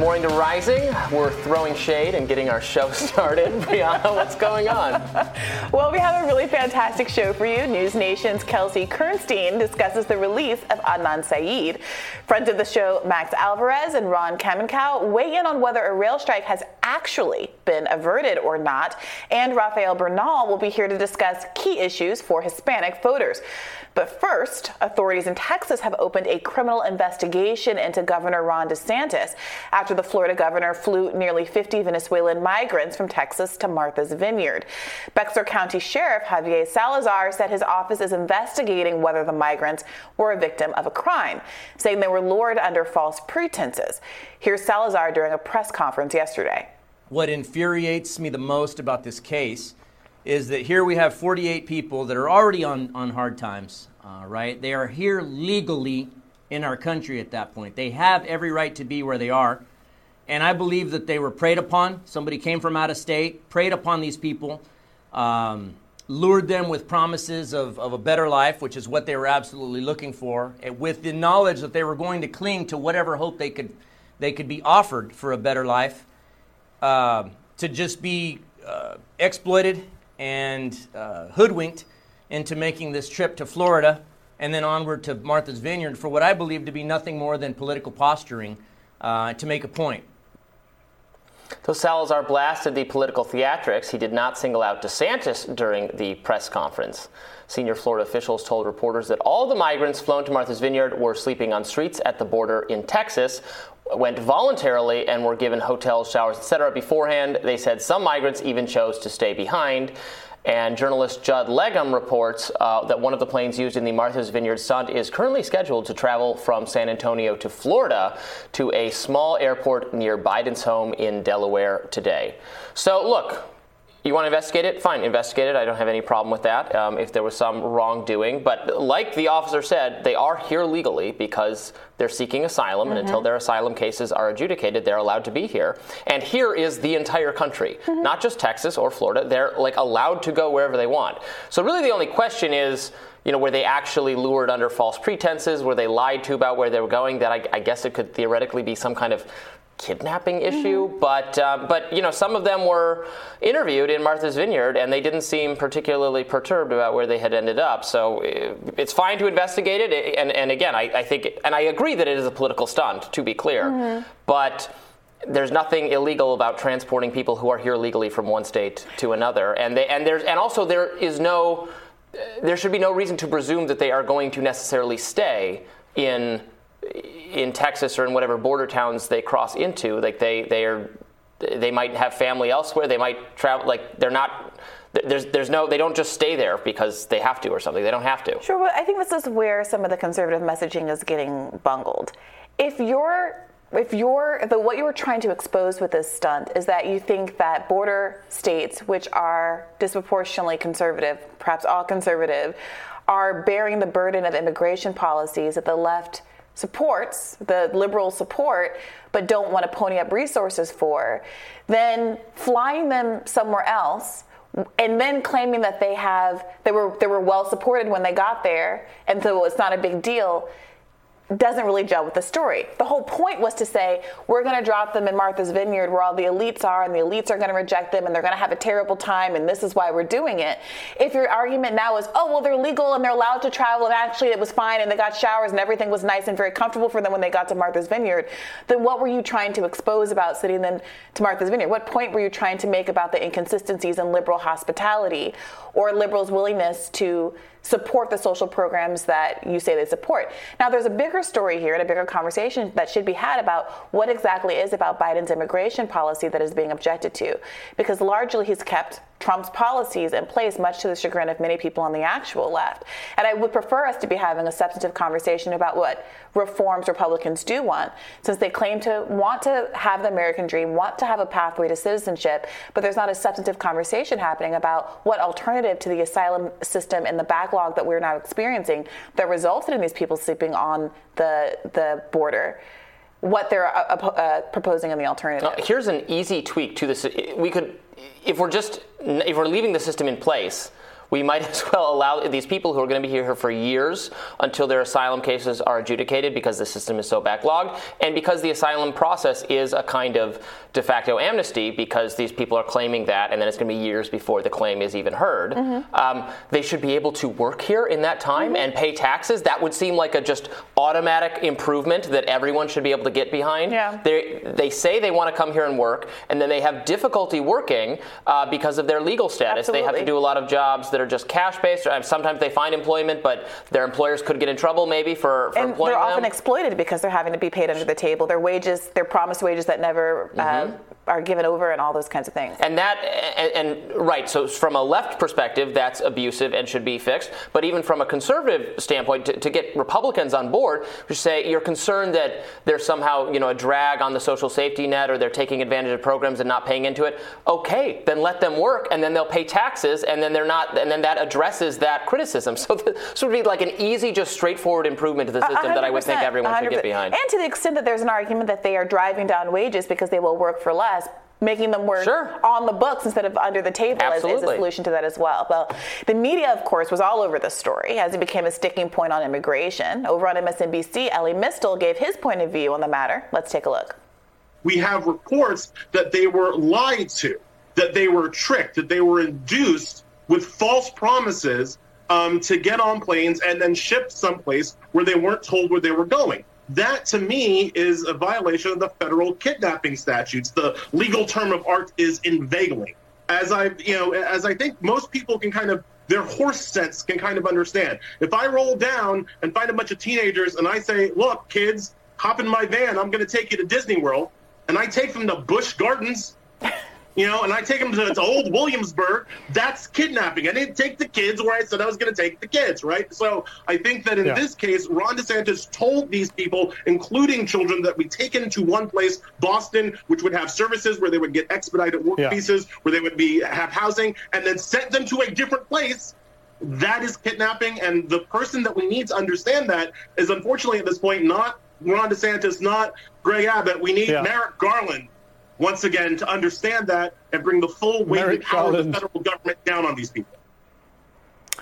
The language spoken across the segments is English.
morning to Rising. We're throwing shade and getting our show started. Brianna, what's going on? well, we have a really fantastic show for you. News Nation's Kelsey Kernstein discusses the release of Adnan Syed. Friends of the show, Max Alvarez and Ron Kaminkow, weigh in on whether a rail strike has actually been averted or not. And Rafael Bernal will be here to discuss key issues for Hispanic voters. But first, authorities in Texas have opened a criminal investigation into Governor Ron DeSantis after the Florida governor flew nearly 50 Venezuelan migrants from Texas to Martha's Vineyard. Bexar County Sheriff Javier Salazar said his office is investigating whether the migrants were a victim of a crime, saying they were lured under false pretenses. Here's Salazar during a press conference yesterday. What infuriates me the most about this case is that here we have 48 people that are already on, on hard times, uh, right? They are here legally in our country at that point. They have every right to be where they are. And I believe that they were preyed upon. Somebody came from out of state, preyed upon these people, um, lured them with promises of, of a better life, which is what they were absolutely looking for, with the knowledge that they were going to cling to whatever hope they could, they could be offered for a better life, uh, to just be uh, exploited and uh, hoodwinked into making this trip to Florida and then onward to Martha's Vineyard for what I believe to be nothing more than political posturing uh, to make a point. So Salazar blasted the political theatrics. He did not single out DeSantis during the press conference. Senior Florida officials told reporters that all the migrants flown to Martha's Vineyard were sleeping on streets at the border in Texas, went voluntarily and were given hotels, showers, etc. beforehand. They said some migrants even chose to stay behind. And journalist Judd Legum reports uh, that one of the planes used in the Martha's Vineyard stunt is currently scheduled to travel from San Antonio to Florida to a small airport near Biden's home in Delaware today. So, look, you want to investigate it? Fine, investigate it. I don't have any problem with that um, if there was some wrongdoing. But like the officer said, they are here legally because they're seeking asylum, mm-hmm. and until mm-hmm. their asylum cases are adjudicated, they're allowed to be here. And here is the entire country, mm-hmm. not just Texas or Florida. They're like allowed to go wherever they want. So really, the only question is you know, were they actually lured under false pretenses? Were they lied to about where they were going? That I, I, guess it could theoretically be some kind of kidnapping issue, mm-hmm. but uh, but you know some of them were interviewed in Martha's Vineyard, and they didn't seem particularly perturbed about where they had ended up. So uh, it's fine to investigate it, and and again, I, I think, and I agree that it is a political stunt, to be clear, mm-hmm. but. There's nothing illegal about transporting people who are here legally from one state to another, and they, and there's and also there is no, there should be no reason to presume that they are going to necessarily stay in in Texas or in whatever border towns they cross into, like they they are they might have family elsewhere. They might travel. Like they're not. There's there's no. They don't just stay there because they have to or something. They don't have to. Sure, but I think this is where some of the conservative messaging is getting bungled. If you're if you're the what you were trying to expose with this stunt is that you think that border states, which are disproportionately conservative, perhaps all conservative, are bearing the burden of immigration policies that the left supports, the liberal support, but don't want to pony up resources for, then flying them somewhere else and then claiming that they have they were they were well supported when they got there and so it's not a big deal doesn't really gel with the story. The whole point was to say, we're going to drop them in Martha's Vineyard where all the elites are, and the elites are going to reject them, and they're going to have a terrible time, and this is why we're doing it. If your argument now is, oh, well, they're legal and they're allowed to travel, and actually it was fine, and they got showers, and everything was nice and very comfortable for them when they got to Martha's Vineyard, then what were you trying to expose about sitting them to Martha's Vineyard? What point were you trying to make about the inconsistencies in liberal hospitality or liberals' willingness to support the social programs that you say they support. Now, there's a bigger story here and a bigger conversation that should be had about what exactly is about Biden's immigration policy that is being objected to, because largely he's kept Trump's policies in place, much to the chagrin of many people on the actual left. And I would prefer us to be having a substantive conversation about what reforms Republicans do want, since they claim to want to have the American dream, want to have a pathway to citizenship, but there's not a substantive conversation happening about what alternative to the asylum system and the backlog that we're now experiencing that resulted in these people sleeping on the, the border what they're uh, uh, proposing in the alternative. Here's an easy tweak to this. We could, if we're just, if we're leaving the system in place, we might as well allow these people who are going to be here for years until their asylum cases are adjudicated because the system is so backlogged and because the asylum process is a kind of de facto amnesty because these people are claiming that and then it's going to be years before the claim is even heard. Mm-hmm. Um, they should be able to work here in that time mm-hmm. and pay taxes. That would seem like a just automatic improvement that everyone should be able to get behind. Yeah. They, they say they want to come here and work and then they have difficulty working uh, because of their legal status. Absolutely. They have to do a lot of jobs that are just cash based. Sometimes they find employment, but their employers could get in trouble maybe for, for and employing they're often them. exploited because they're having to be paid under the table. Their wages, their promised wages that never uh, mm-hmm. Are given over, and all those kinds of things. And that, and, and, right. So from a left perspective, that's abusive and should be fixed. But even from a conservative standpoint, to, to get Republicans on board, who say you're concerned that there's somehow you know a drag on the social safety net, or they're taking advantage of programs and not paying into it. Okay, then let them work, and then they'll pay taxes, and then they're not, and then that addresses that criticism. So this would be like an easy, just straightforward improvement to the system that I would think everyone should get behind. And to the extent that there's an argument that they are driving down wages because they will work for less, making them work sure. on the books instead of under the table is, is, a solution to that as well. Well, the media, of course, was all over the story as it became a sticking point on immigration. Over on MSNBC, Elie Mystal gave his point of view on the matter. Let's take a look. We have reports that they were lied to, that they were tricked, that they were induced with false promises um, to get on planes and then shipped someplace where they weren't told where they were going. That to me is a violation of the federal kidnapping statutes. The legal term of art is inveigling. As I, you know, as I think most people can kind of their horse sense can kind of understand. If I roll down and find a bunch of teenagers and I say, "Look, kids, hop in my van. I'm going to take you to Disney World," and I take them to Busch Gardens you know, and I take them to, to old Williamsburg, that's kidnapping. I didn't take the kids where I said I was going to take the kids, right? So I think that in yeah. this case, Ron DeSantis told these people, including children, that we take them to one place, Boston, which would have services where they would get expedited work yeah. visas, where they would be have housing, and then sent them to a different place. That is kidnapping, and the person that we need to understand that is unfortunately at this point not Ron DeSantis, not Greg Abbott. We need yeah. Merrick Garland once again to understand that and bring the full weight and power of the federal government down on these people.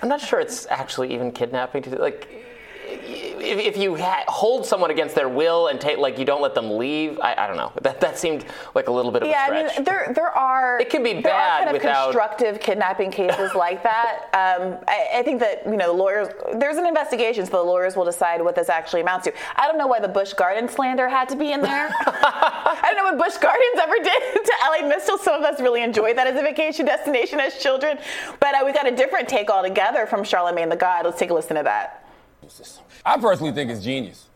I'm not sure it's actually even kidnapping to like if, if you ha- hold someone against their will and take like you don't let them leave, I, I, don't know. That that seemed like a little bit of yeah, a stretch. I mean, there there are it can be bad kind of without constructive kidnapping cases like that. Um, I, I, think that you know the lawyers there's an investigation, so the lawyers will decide what this actually amounts to. I don't know why the Busch Garden slander had to be in there. I don't know what Busch Gardens ever did to Elie Mystal. Some of us really enjoyed that as a vacation destination as children, but uh, we got a different take altogether from Charlamagne Tha God. Let's take a listen to that. I personally think it's genius.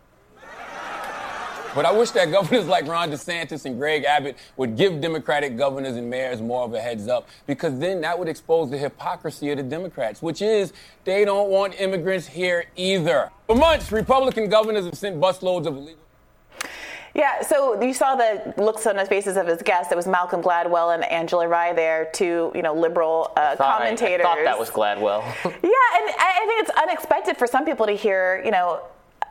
But I wish that governors like Ron DeSantis and Greg Abbott would give Democratic governors and mayors more of a heads up because then that would expose the hypocrisy of the Democrats, which is they don't want immigrants here either. For months, Republican governors have sent busloads of illegal. Yeah, so you saw the looks on the faces of his guests. It was Malcolm Gladwell and Angela Rye there, two you know liberal uh, commentators. I, I thought that was Gladwell. yeah, and I think it's unexpected for some people to hear you know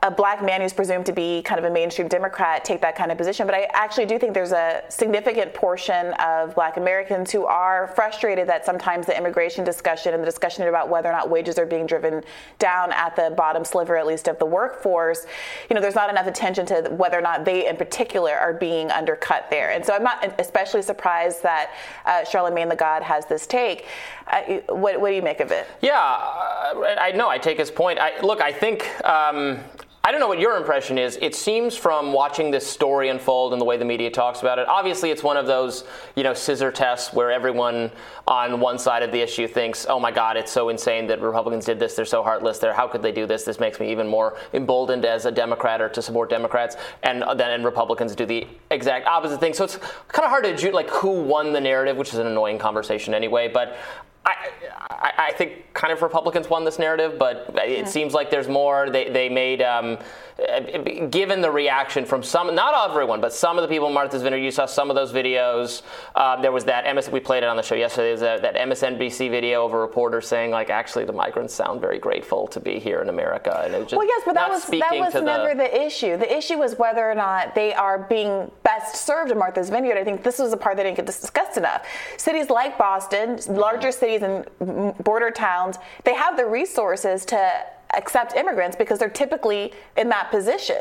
a black man who's presumed to be kind of a mainstream Democrat take that kind of position. But I actually do think there's a significant portion of black Americans who are frustrated that sometimes the immigration discussion and the discussion about whether or not wages are being driven down at the bottom sliver, at least of the workforce, you know, there's not enough attention to whether or not they in particular are being undercut there. And so I'm not especially surprised that uh, Charlamagne Tha God has this take. Uh, what, what, do you make of it? Yeah, I know. I take his point. I, look, I think. Um, I don't know what your impression is. It seems from watching this story unfold and the way the media talks about it. Obviously, it's one of those, you know, scissor tests where everyone on one side of the issue thinks, "Oh my God, it's so insane that Republicans did this. They're so heartless. They're how could they do this? This makes me even more emboldened as a Democrat or to support Democrats." And then and Republicans do the exact opposite thing. So it's kind of hard to like who won the narrative, which is an annoying conversation anyway. But I, I, I, think kind of Republicans won this narrative, but it yeah. seems like there's more. They, they made, um, given the reaction from some, not everyone, but some of the people in Martha's Vineyard, you saw some of those videos. Um, there was that MS, we played it on the show yesterday, that, that MSNBC video of a reporter saying, like, actually, the migrants sound very grateful to be here in America. And it just well, yes, but that was, that was never the, the issue. The issue was whether or not they are being best served in Martha's Vineyard. I think this was the part that didn't get discussed enough. Cities like Boston, larger cities cities and border towns, they have the resources to accept immigrants because they're typically in that position.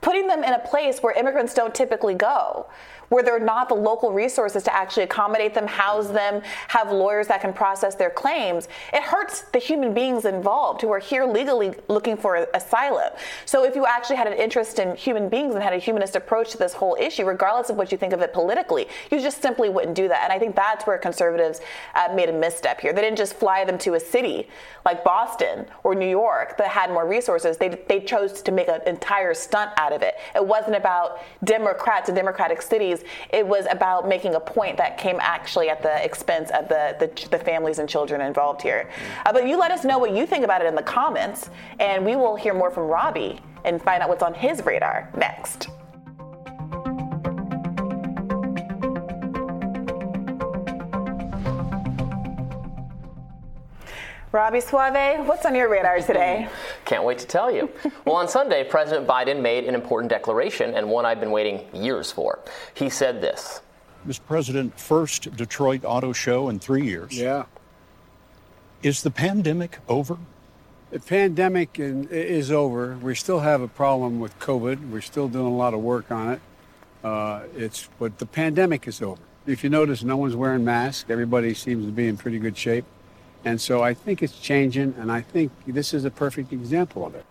Putting them in a place where immigrants don't typically go where there are not the local resources to actually accommodate them, house them, have lawyers that can process their claims, it hurts the human beings involved who are here legally looking for asylum. So if you actually had an interest in human beings and had a humanist approach to this whole issue, regardless of what you think of it politically, you just simply wouldn't do that. And I think that's where conservatives uh, made a misstep here. They didn't just fly them to a city like Boston or New York that had more resources. They, they chose to make an entire stunt out of it. It wasn't about Democrats and Democratic cities it was about making a point that came actually at the expense of the, the, the families and children involved here. Uh, but you let us know what you think about it in the comments, and we will hear more from Robby and find out what's on his radar next. Robby Soave, what's on your radar today? Can't wait to tell you. well, on Sunday, President Biden made an important declaration and one I've been waiting years for. He said this Mr. President, first Detroit Auto Show in three years. Yeah. Is the pandemic over? The pandemic is over. We still have a problem with COVID. We're still doing a lot of work on it. Uh, it's but the pandemic is over. If you notice, no one's wearing masks. Everybody seems to be in pretty good shape. And so I think it's changing, and I think this is a perfect example of it.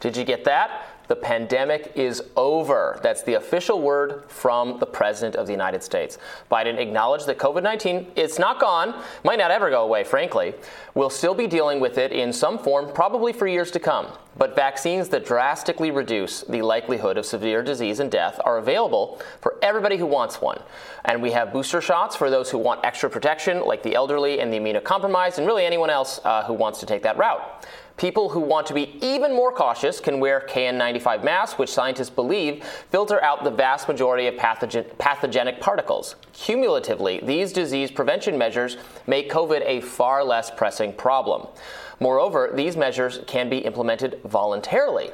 Did you get that? The pandemic is over. That's the official word from the President of the United States. Biden acknowledged that COVID 19, it's not gone, might not ever go away, frankly. We'll still be dealing with it in some form, probably for years to come. But vaccines that drastically reduce the likelihood of severe disease and death are available for everybody who wants one. And we have booster shots for those who want extra protection, like the elderly and the immunocompromised, and really anyone else uh, who wants to take that route. People who want to be even more cautious can wear KN95 masks, which scientists believe filter out the vast majority of pathogen- pathogenic particles. Cumulatively, these disease prevention measures make COVID a far less pressing problem. Moreover, these measures can be implemented voluntarily.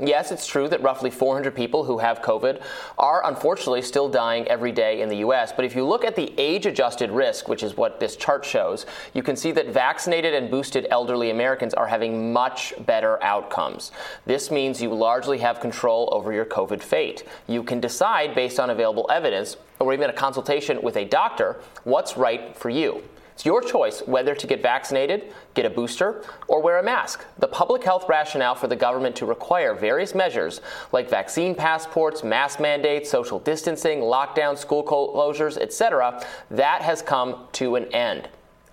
Yes, it's true that roughly 400 people who have COVID are unfortunately still dying every day in the US. But if you look at the age adjusted risk, which is what this chart shows, you can see that vaccinated and boosted elderly Americans are having much better outcomes. This means you largely have control over your COVID fate. You can decide based on available evidence or even a consultation with a doctor what's right for you. It's your choice whether to get vaccinated, get a booster, or wear a mask. The public health rationale for the government to require various measures like vaccine passports, mask mandates, social distancing, lockdowns, school closures, etc., that has come to an end.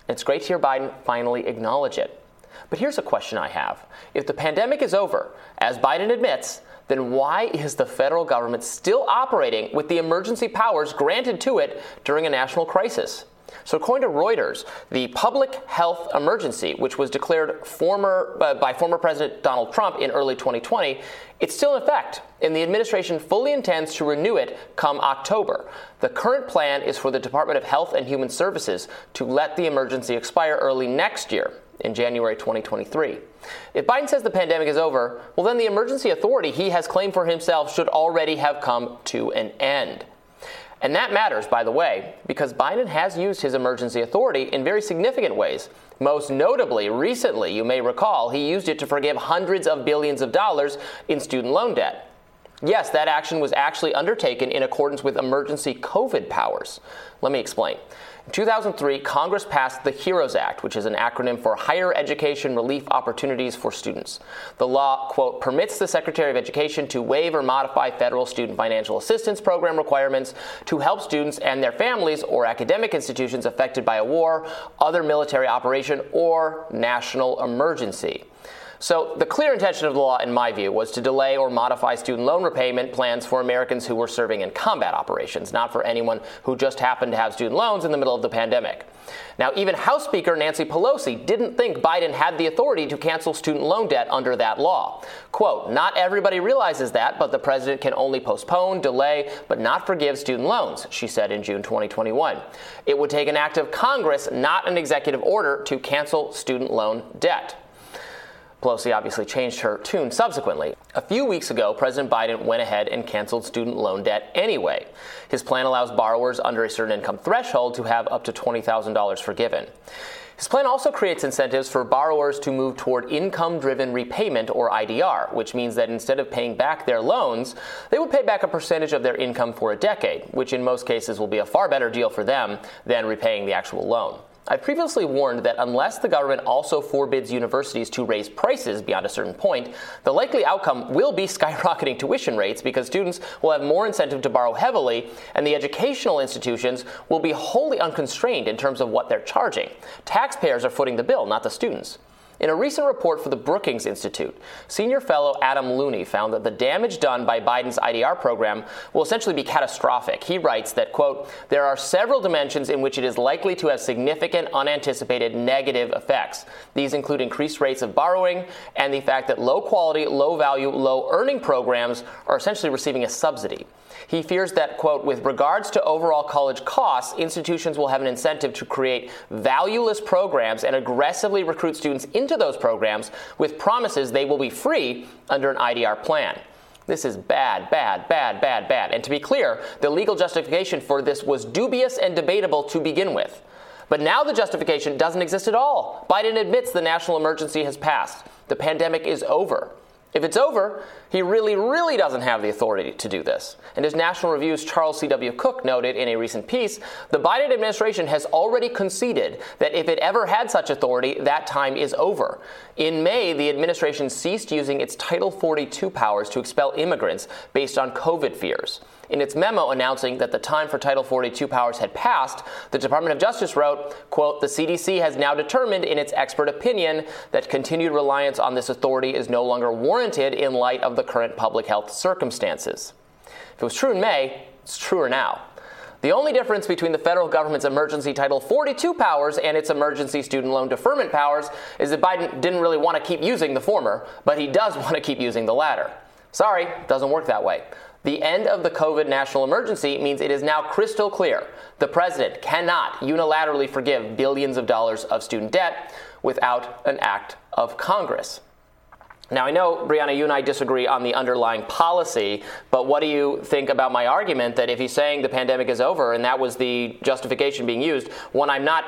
It's great to hear Biden finally acknowledge it. But here's a question I have. If the pandemic is over, as Biden admits, then why is the federal government still operating with the emergency powers granted to it during a national crisis? So, according to Reuters, the public health emergency, which was declared former, uh, by former President Donald Trump in early 2020, it's still in effect, and the administration fully intends to renew it come October. The current plan is for the Department of Health and Human Services to let the emergency expire early next year, in January 2023. If Biden says the pandemic is over, well, then the emergency authority he has claimed for himself should already have come to an end. And that matters, by the way, because Biden has used his emergency authority in very significant ways. Most notably, recently, you may recall, he used it to forgive hundreds of billions of dollars in student loan debt. Yes, that action was actually undertaken in accordance with emergency COVID powers. Let me explain. In 2003, Congress passed the HEROES Act, which is an acronym for Higher Education Relief Opportunities for Students. The law, quote, permits the Secretary of Education to waive or modify federal student financial assistance program requirements to help students and their families or academic institutions affected by a war, other military operation, or national emergency. So, the clear intention of the law, in my view, was to delay or modify student loan repayment plans for Americans who were serving in combat operations, not for anyone who just happened to have student loans in the middle of the pandemic. Now, even House Speaker Nancy Pelosi didn't think Biden had the authority to cancel student loan debt under that law. Quote, not everybody realizes that, but the president can only postpone, delay, but not forgive student loans, she said in June 2021. It would take an act of Congress, not an executive order, to cancel student loan debt. Pelosi obviously changed her tune subsequently. A few weeks ago, President Biden went ahead and canceled student loan debt anyway. His plan allows borrowers under a certain income threshold to have up to $20,000 forgiven. His plan also creates incentives for borrowers to move toward income driven repayment or IDR, which means that instead of paying back their loans, they would pay back a percentage of their income for a decade, which in most cases will be a far better deal for them than repaying the actual loan. I previously warned that unless the government also forbids universities to raise prices beyond a certain point, the likely outcome will be skyrocketing tuition rates because students will have more incentive to borrow heavily, and the educational institutions will be wholly unconstrained in terms of what they're charging. Taxpayers are footing the bill, not the students. In a recent report for the Brookings Institute, senior fellow Adam Looney found that the damage done by Biden's IDR program will essentially be catastrophic. He writes that, quote, there are several dimensions in which it is likely to have significant unanticipated negative effects. These include increased rates of borrowing and the fact that low quality, low value, low earning programs are essentially receiving a subsidy. He fears that, quote, with regards to overall college costs, institutions will have an incentive to create valueless programs and aggressively recruit students into those programs with promises they will be free under an IDR plan. This is bad, bad, bad, bad, bad. And to be clear, the legal justification for this was dubious and debatable to begin with. But now the justification doesn't exist at all. Biden admits the national emergency has passed. The pandemic is over. If it's over, he really, really doesn't have the authority to do this. And as National Review's Charles C.W. Cooke noted in a recent piece, the Biden administration has already conceded that if it ever had such authority, that time is over. In May, the administration ceased using its Title 42 powers to expel immigrants based on COVID fears. In its memo announcing that the time for Title 42 powers had passed, the Department of Justice wrote, quote, the CDC has now determined in its expert opinion that continued reliance on this authority is no longer warranted in light of the current public health circumstances. If it was true in May, it's truer now. The only difference between the federal government's emergency Title 42 powers and its emergency student loan deferment powers is that Biden didn't really want to keep using the former, but he does want to keep using the latter. Sorry, doesn't work that way. The end of the COVID national emergency means it is now crystal clear the president cannot unilaterally forgive billions of dollars of student debt without an act of Congress. Now, I know, Briahna, you and I disagree on the underlying policy, but what do you think about my argument that if he's saying the pandemic is over and that was the justification being used, one I'm not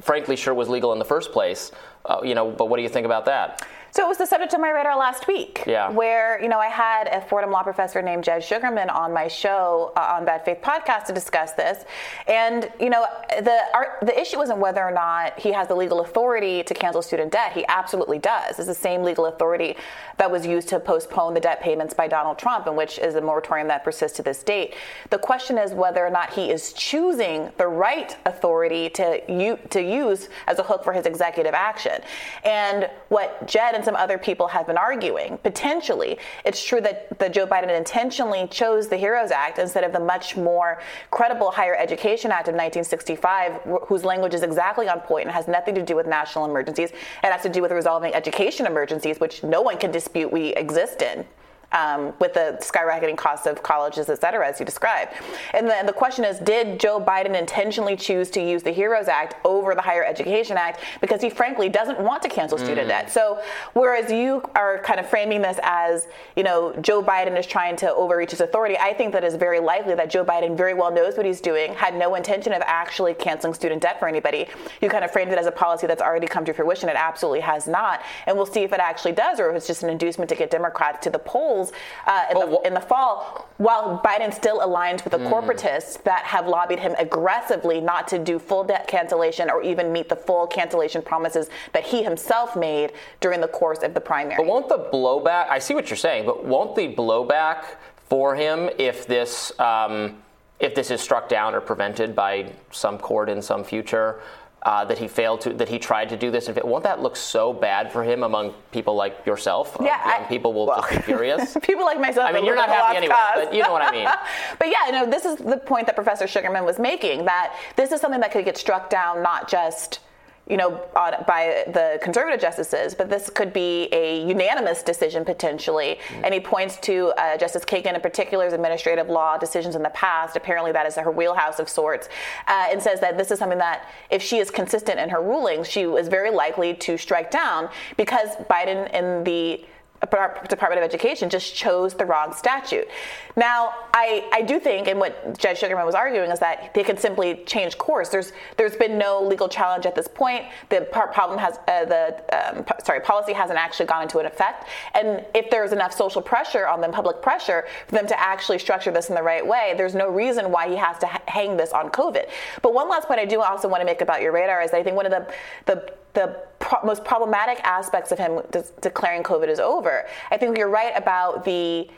frankly sure was legal in the first place, uh, you know, but what do you think about that? So it was the subject of my radar last week, yeah. where you know I had a Fordham law professor named Jed Shugerman on my show uh, on Bad Faith podcast to discuss this, and you know the our, the issue isn't whether or not he has the legal authority to cancel student debt. He absolutely does. It's the same legal authority that was used to postpone the debt payments by Donald Trump, and which is a moratorium that persists to this date. The question is whether or not he is choosing the right authority to u- to use as a hook for his executive action, and what Jed and some other people have been arguing. Potentially, it's true that, that Joe Biden intentionally chose the HEROES Act instead of the much more credible Higher Education Act of 1965, whose language is exactly on point and has nothing to do with national emergencies. It has to do with resolving education emergencies, which no one can dispute we exist in um, with the skyrocketing costs of colleges, et cetera, as you described. And the, the, question is Did Joe Biden intentionally choose to use the HEROES Act over the Higher Education Act because he frankly doesn't want to cancel student mm. debt? So, whereas you are kind of framing this as, you know, Joe Biden is trying to overreach his authority, I think that is very likely that Joe Biden very well knows what he's doing, had no intention of actually canceling student debt for anybody. You kind of framed it as a policy that's already come to fruition. It absolutely has not. And we'll see if it actually does or if it's just an inducement to get Democrats to the polls polls uh, in, the, in, the, fall, while Biden still aligns with the mm. corporatists that have lobbied him aggressively not to do full debt cancellation or even meet the full cancellation promises that he himself made during the course of the primary. But won't the blowback, I see what you're saying, but won't the blowback for him if this. Um, if this is struck down or prevented by some court in some future, uh, that he failed to, that he tried to do this. And Won't that look so bad for him among people like yourself? Yeah, I, people will well, just be furious. people like myself. I mean, you're not happy anyway, cause. but you know what I mean. but yeah, no, this is the point that Professor Shugerman was making that this is something that could get struck down not just you know, by the conservative justices, but this could be a unanimous decision potentially. Mm. And he points to uh, Justice Kagan in particular's administrative law decisions in the past. Apparently, that is her wheelhouse of sorts, uh, and says that this is something that, if she is consistent in her rulings, she is very likely to strike down because Biden in the Department of Education just chose the wrong statute. Now, I, I do think, and what Jed Shugerman was arguing is that they could simply change course. There's there's been no legal challenge at this point. The problem has uh, the um, sorry policy hasn't actually gone into an effect. And if there's enough social pressure on them, public pressure for them to actually structure this in the right way, there's no reason why he has to hang this on COVID. But one last point I do also want to make about your radar is I think one of the the the pro- most problematic aspects of him de- declaring COVID is over. I think you're right about the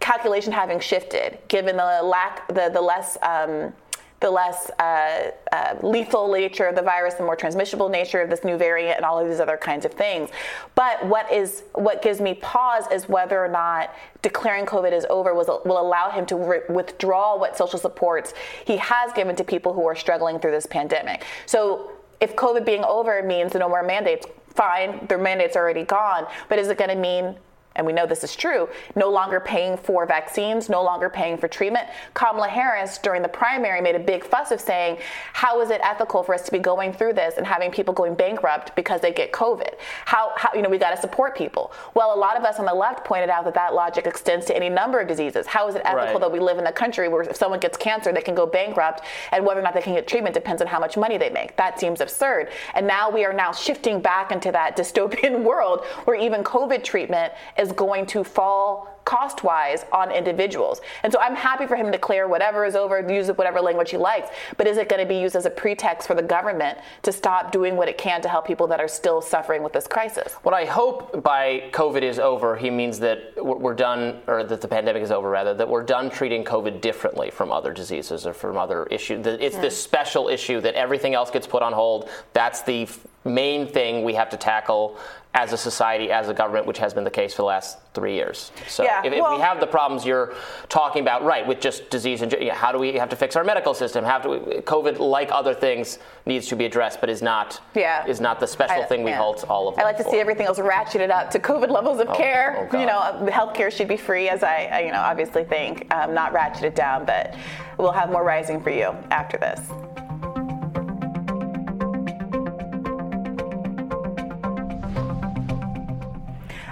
calculation having shifted, given the lack, the the less. Um, the less uh, uh, lethal nature of the virus, the more transmissible nature of this new variant, and all of these other kinds of things. But what is what gives me pause is whether or not declaring COVID is over was, will allow him to re- withdraw what social supports he has given to people who are struggling through this pandemic. So if COVID being over means no more mandates, fine, their mandates already gone. But is it going to mean and we know this is true, no longer paying for vaccines, no longer paying for treatment. Kamala Harris, during the primary, made a big fuss of saying, How is it ethical for us to be going through this and having people going bankrupt because they get COVID? How, how you know, we got to support people. Well, a lot of us on the left pointed out that that logic extends to any number of diseases. How is it ethical right. that we live in a country where if someone gets cancer, they can go bankrupt, and whether or not they can get treatment depends on how much money they make? That seems absurd. And now we are now shifting back into that dystopian world where even COVID treatment is going to fall cost wise on individuals. And so I'm happy for him to declare whatever is over, use whatever language he likes. But is it going to be used as a pretext for the government to stop doing what it can to help people that are still suffering with this crisis? What I hope by COVID is over, he means that we're done, or that the pandemic is over rather, that we're done treating COVID differently from other diseases or from other issues. It's yeah. this hmm. special issue that everything else gets put on hold. That's the main thing we have to tackle as a society, as a government, which has been the case for the last three years. So yeah, if, well, we have the problems you're talking about, right, with just disease and how do we have to fix our medical system? How do we, COVID, like other things, needs to be addressed, but is not yeah. is not the special I, thing we yeah. hold all of. I like to for. see everything else ratcheted up to COVID levels of oh, care. Oh you know, healthcare should be free, as I, I you know obviously think, um, not ratcheted down, but we'll have more rising for you after this.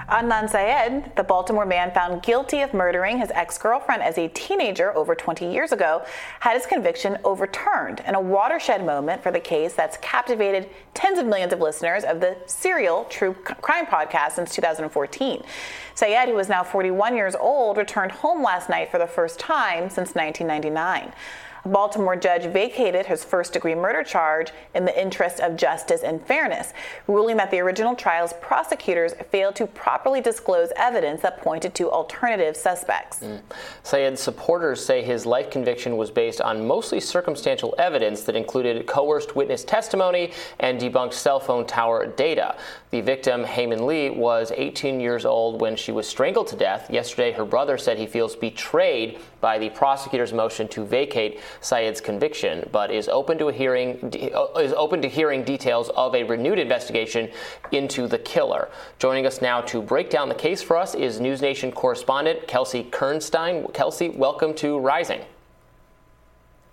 Adnan Syed, the Baltimore man found guilty of murdering his ex girlfriend as a teenager over 20 years ago, had his conviction overturned in a watershed moment for the case that's captivated tens of millions of listeners of the serial true crime podcast since 2014. Syed, who is now 41 years old, returned home last night for the first time since 1999. Baltimore judge vacated his first degree murder charge in the interest of justice and fairness, ruling that the original trial's prosecutors failed to properly disclose evidence that pointed to alternative suspects. Mm. Syed's supporters say his life conviction was based on mostly circumstantial evidence that included coerced witness testimony and debunked cell phone tower data. The victim, Hae Min Lee, was 18 years old when she was strangled to death. Yesterday, her brother said he feels betrayed by the prosecutor's motion to vacate Syed's conviction, but is open to hearing uh, is open to hearing details of a renewed investigation into the killer. Joining us now to break down the case for us is News Nation correspondent Kelsey Kernstein. Kelsey, welcome to Rising.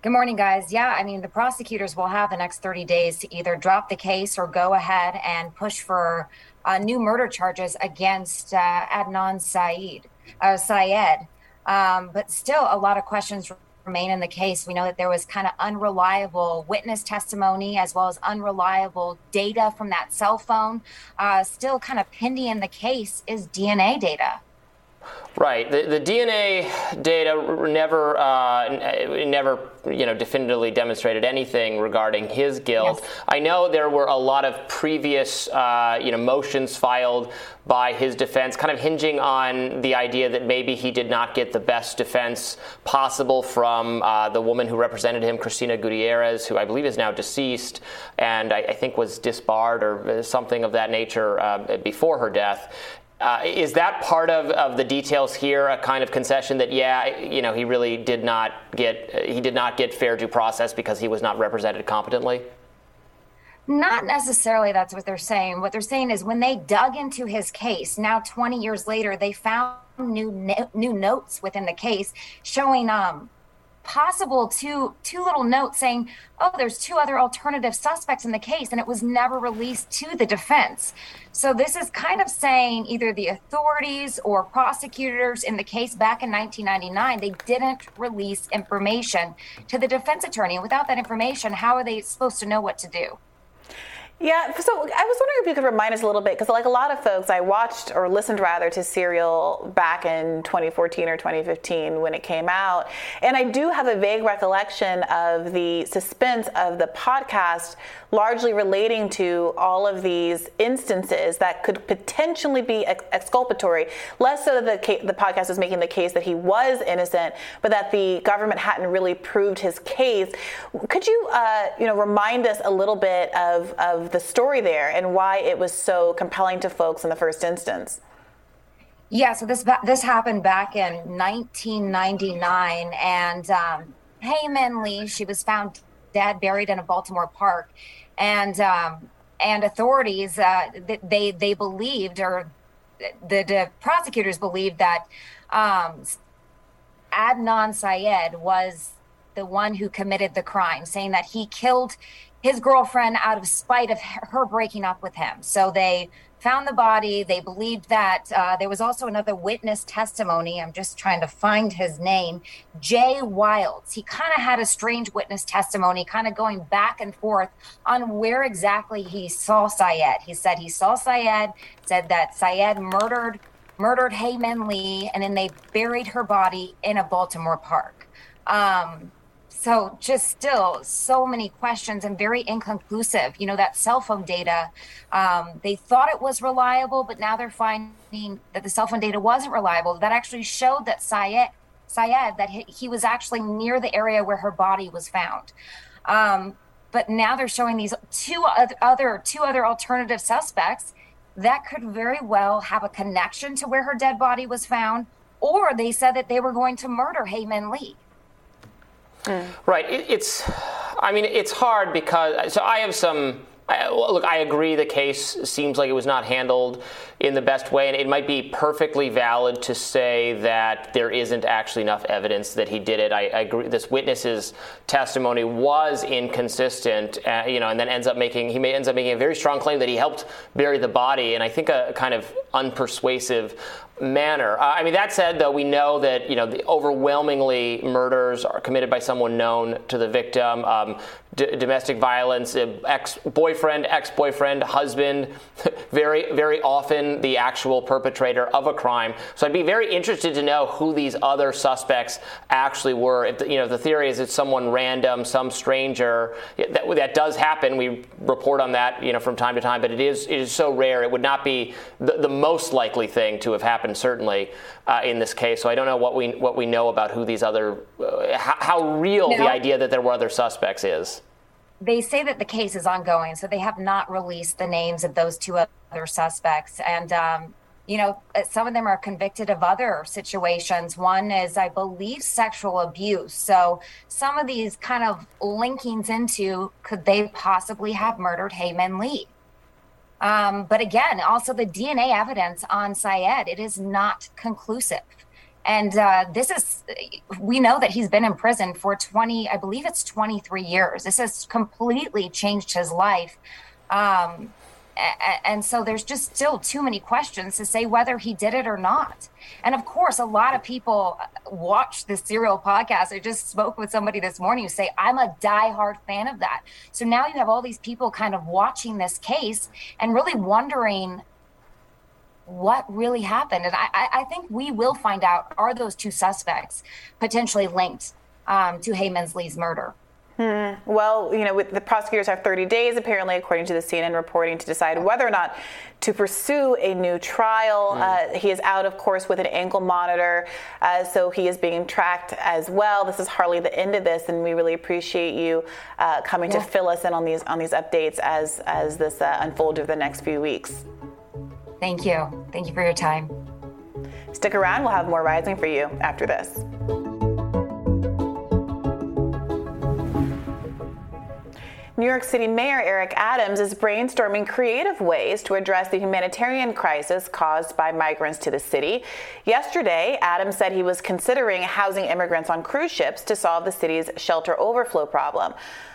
Good morning, guys. Yeah, I mean, the prosecutors will have the next 30 days to either drop the case or go ahead and push for uh, new murder charges against uh, Adnan Syed. Uh, Syed. Um, but still, a lot of questions remain in the case. We know that there was kind of unreliable witness testimony as well as unreliable data from that cell phone. Uh, still, kind of pending in the case is DNA data. Right. The, the DNA data never, uh, never, you know, definitively demonstrated anything regarding his guilt. Yes. I know there were a lot of previous, uh, you know, motions filed by his defense, kind of hinging on the idea that maybe he did not get the best defense possible from uh, the woman who represented him, Cristina Gutierrez, who I believe is now deceased, and I, I think was disbarred or something of that nature uh, before her death. Uh, is that part of, of the details here a kind of concession that yeah you know he really did not get he did not get fair due process because he was not represented competently Not necessarily that's what they're saying. What they're saying is when they dug into his case, now 20 years later, they found new new notes within the case showing um possible two two little notes saying, "Oh, there's two other alternative suspects in the case," and it was never released to the defense. So this is kind of saying either the authorities or prosecutors in the case back in 1999 they didn't release information to the defense attorney. And without that information, how are they supposed to know what to do? Yeah, so I was wondering if you could remind us a little bit, because like a lot of folks, I watched or listened rather to Serial back in 2014 or 2015 when it came out, and I do have a vague recollection of the suspense of the podcast largely relating to all of these instances that could potentially be exculpatory. Less so that the, the podcast was making the case that he was innocent, but that the government hadn't really proved his case. Could you, uh, you know, remind us a little bit of, of the story there and why it was so compelling to folks in the first instance. Yeah, so this this happened back in 1999, and um, Hae Lee, she was found dead, buried in a Baltimore park, and um, and authorities uh, they they believed, or the, the prosecutors believed that um, Adnan Syed was the one who committed the crime, saying that he killed his girlfriend out of spite of her breaking up with him. So they found the body. They believed that uh, there was also another witness testimony. I'm just trying to find his name, Jay Wilds. He kind of had a strange witness testimony, kind of going back and forth on where exactly he saw Syed. He said he saw Syed, said that Syed murdered murdered Hae Min Lee, and then they buried her body in a Baltimore park. Um, so just still so many questions and very inconclusive. You know that cell phone data um, they thought it was reliable but now they're finding that the cell phone data wasn't reliable. That actually showed that syed syed that he, he was actually near the area where her body was found. Um, but now they're showing these two other two other alternative suspects that could very well have a connection to where her dead body was found or they said that they were going to murder Hae Min Lee Mm. Right. It, it's, I mean, it's hard because, so I have some, I, look, I agree the case seems like it was not handled in the best way, and it might be perfectly valid to say that there isn't actually enough evidence that he did it. I, I agree. This witness's testimony was inconsistent, uh, you know, and then ends up making he may, ends up making a very strong claim that he helped bury the body, and I think a kind of unpersuasive manner. Uh, I mean, that said, though, we know that you know the overwhelmingly murders are committed by someone known to the victim. Um, d- domestic violence, uh, ex-boyfriend, ex-boyfriend, husband, very very often the actual perpetrator of a crime. So I'd be very interested to know who these other suspects actually were. If you know the theory is it's someone random, some stranger. That that does happen. We report on that you know from time to time, but it is it is so rare. It would not be the, the most likely thing to have happened certainly uh, in this case. So I don't know what we what we know about who these other uh, how, how, real the idea that there were other suspects is they say that the case is ongoing, so they have not released the names of those two other suspects. And, um, you know, uh, some of them are convicted of other situations. One is, I believe, sexual abuse. So some of these kind of linkings into could they possibly have murdered Hae Min Lee? Um, but again, also the DNA evidence on Syed, it is not conclusive. And uh, this is, we know that he's been in prison for 20, I believe it's 23 years. This has completely changed his life. Um, and so there's just still too many questions to say whether he did it or not. And of course, a lot of people watch the serial podcast. I just spoke with somebody this morning who say, I'm a diehard fan of that. So now you have all these people kind of watching this case and really wondering what really happened. And I, I think we will find out are those two suspects potentially linked um, to Hae Min Lee's murder? Hmm. Well, you know, the prosecutors have 30 days, apparently, according to the CNN reporting, to decide whether or not to pursue a new trial. Mm. Uh, he is out, of course, with an ankle monitor, uh, so he is being tracked as well. This is hardly the end of this, and we really appreciate you uh, coming yeah. to fill us in on these on these updates as as this uh, unfolds over the next few weeks. Thank you. Thank you for your time. Stick around, we'll have more rising for you after this. New York City Mayor Eric Adams is brainstorming creative ways to address the humanitarian crisis caused by migrants to the city. Yesterday, Adams said he was considering housing immigrants on cruise ships to solve the city's shelter overflow problem.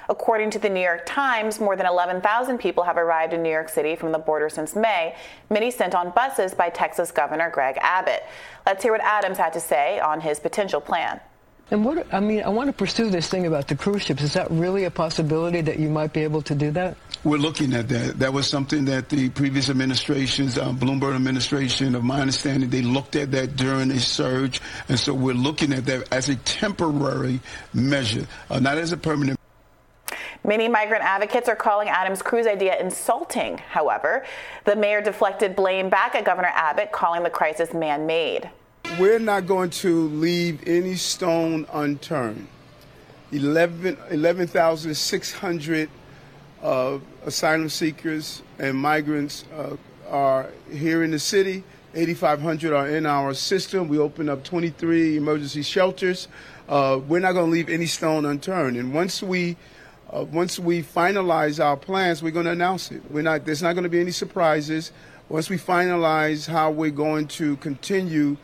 According to the New York Times, more than 11,000 people have arrived in New York City from the border since May, many sent on buses by Texas Governor Greg Abbott. Let's hear what Adams had to say on his potential plan. And what, I mean, I want to pursue this thing about the cruise ships. Is that really a possibility that you might be able to do that? We're looking at that. That was something that the previous administrations, um, Bloomberg administration, of my understanding, they looked at that during a surge. And so we're looking at that as a temporary measure, uh, not as a permanent Many migrant advocates are calling Adams' cruise idea insulting, however. The mayor deflected blame back at Governor Abbott, calling the crisis man made. We're not going to leave any stone unturned. 11,600 11, uh, asylum seekers and migrants uh, are here in the city. 8,500 are in our system. We opened up 23 emergency shelters. Uh, we're not going to leave any stone unturned. And once we uh, once we finalize our plans, we're going to announce it. We're not, there's not going to be any surprises. Once we finalize how we're going to continue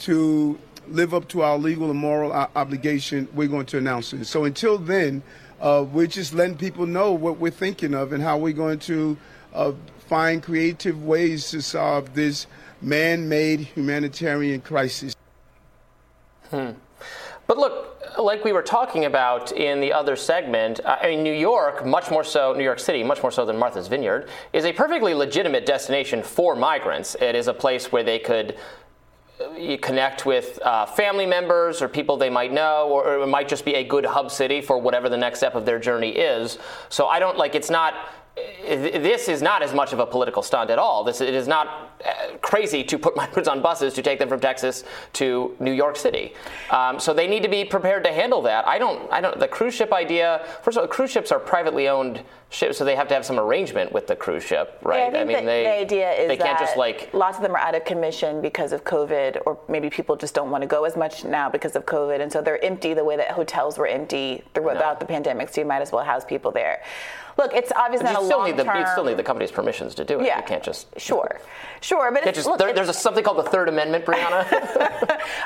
to live up to our legal and moral obligation, we're going to announce it. So until then, uh, we're just letting people know what we're thinking of and how we're going to uh, find creative ways to solve this man made humanitarian crisis. Hmm. But look, like we were talking about in the other segment, uh, I New York, much more so, New York City, much more so than Martha's Vineyard, is a perfectly legitimate destination for migrants. It is a place where they could uh, connect with uh, family members or people they might know, or, or, it might just be a good hub city for whatever the next step of their journey is. So I don't like it's not this is not as much of a political stunt at all. This it is not uh, crazy to put migrants on buses to take them from Texas to New York City. Um, so they need to be prepared to handle that. I don't. I don't. The cruise ship idea. First of all, cruise ships are privately owned ships, so they have to have some arrangement with the cruise ship, right? Yeah, I, I, mean, the, they, the idea is they can't that just like lots of them are out of commission because of COVID, or maybe people just don't want to go as much now because of COVID, and so they're empty the way that hotels were empty throughout no. the pandemic. So you might as well house people there. Look, it's obviously not a still long need the, term. You still need the company's permissions to do it. Yeah. You can't just. Sure, sure, but it's, just, look, there, there's a, something called the Third Amendment, Briana. like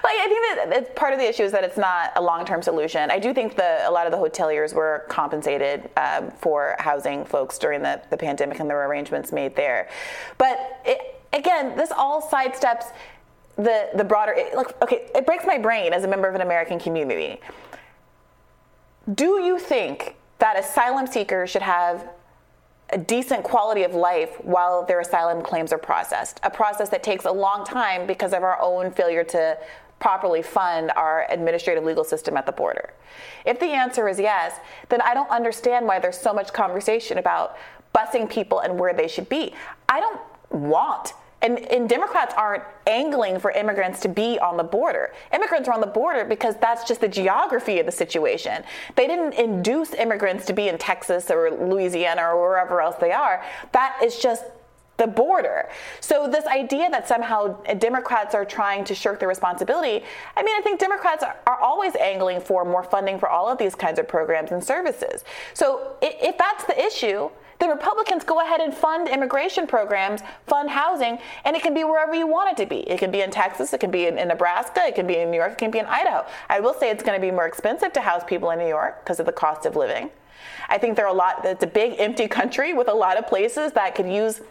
I think that part of the issue is that it's not a long-term solution. I do think that a lot of the hoteliers were compensated um, for housing folks during the, the pandemic, and there were arrangements made there. But it, again, this all sidesteps the the broader. It, look, okay, it breaks my brain as a member of an American community. Do you think that asylum seekers should have a decent quality of life while their asylum claims are processed. A process that takes a long time because of our own failure to properly fund our administrative legal system at the border. If the answer is yes, then I don't understand why there's so much conversation about busing people and where they should be. I don't want and, and, Democrats aren't angling for immigrants to be on the border. Immigrants are on the border because that's just the geography of the situation. They didn't induce immigrants to be in Texas or Louisiana or wherever else they are. That is just the border. So this idea that somehow Democrats are trying to shirk their responsibility, I mean, I think Democrats are, are always angling for more funding for all of these kinds of programs and services. So if, if that's the issue, then Republicans go ahead and fund immigration programs, fund housing, and it can be wherever you want it to be. It can be in Texas, it can be in, in Nebraska, it can be in New York, it can be in Idaho. I will say it's going to be more expensive to house people in New York because of the cost of living. I think there are a lot, it's a big empty country with a lot of places that could use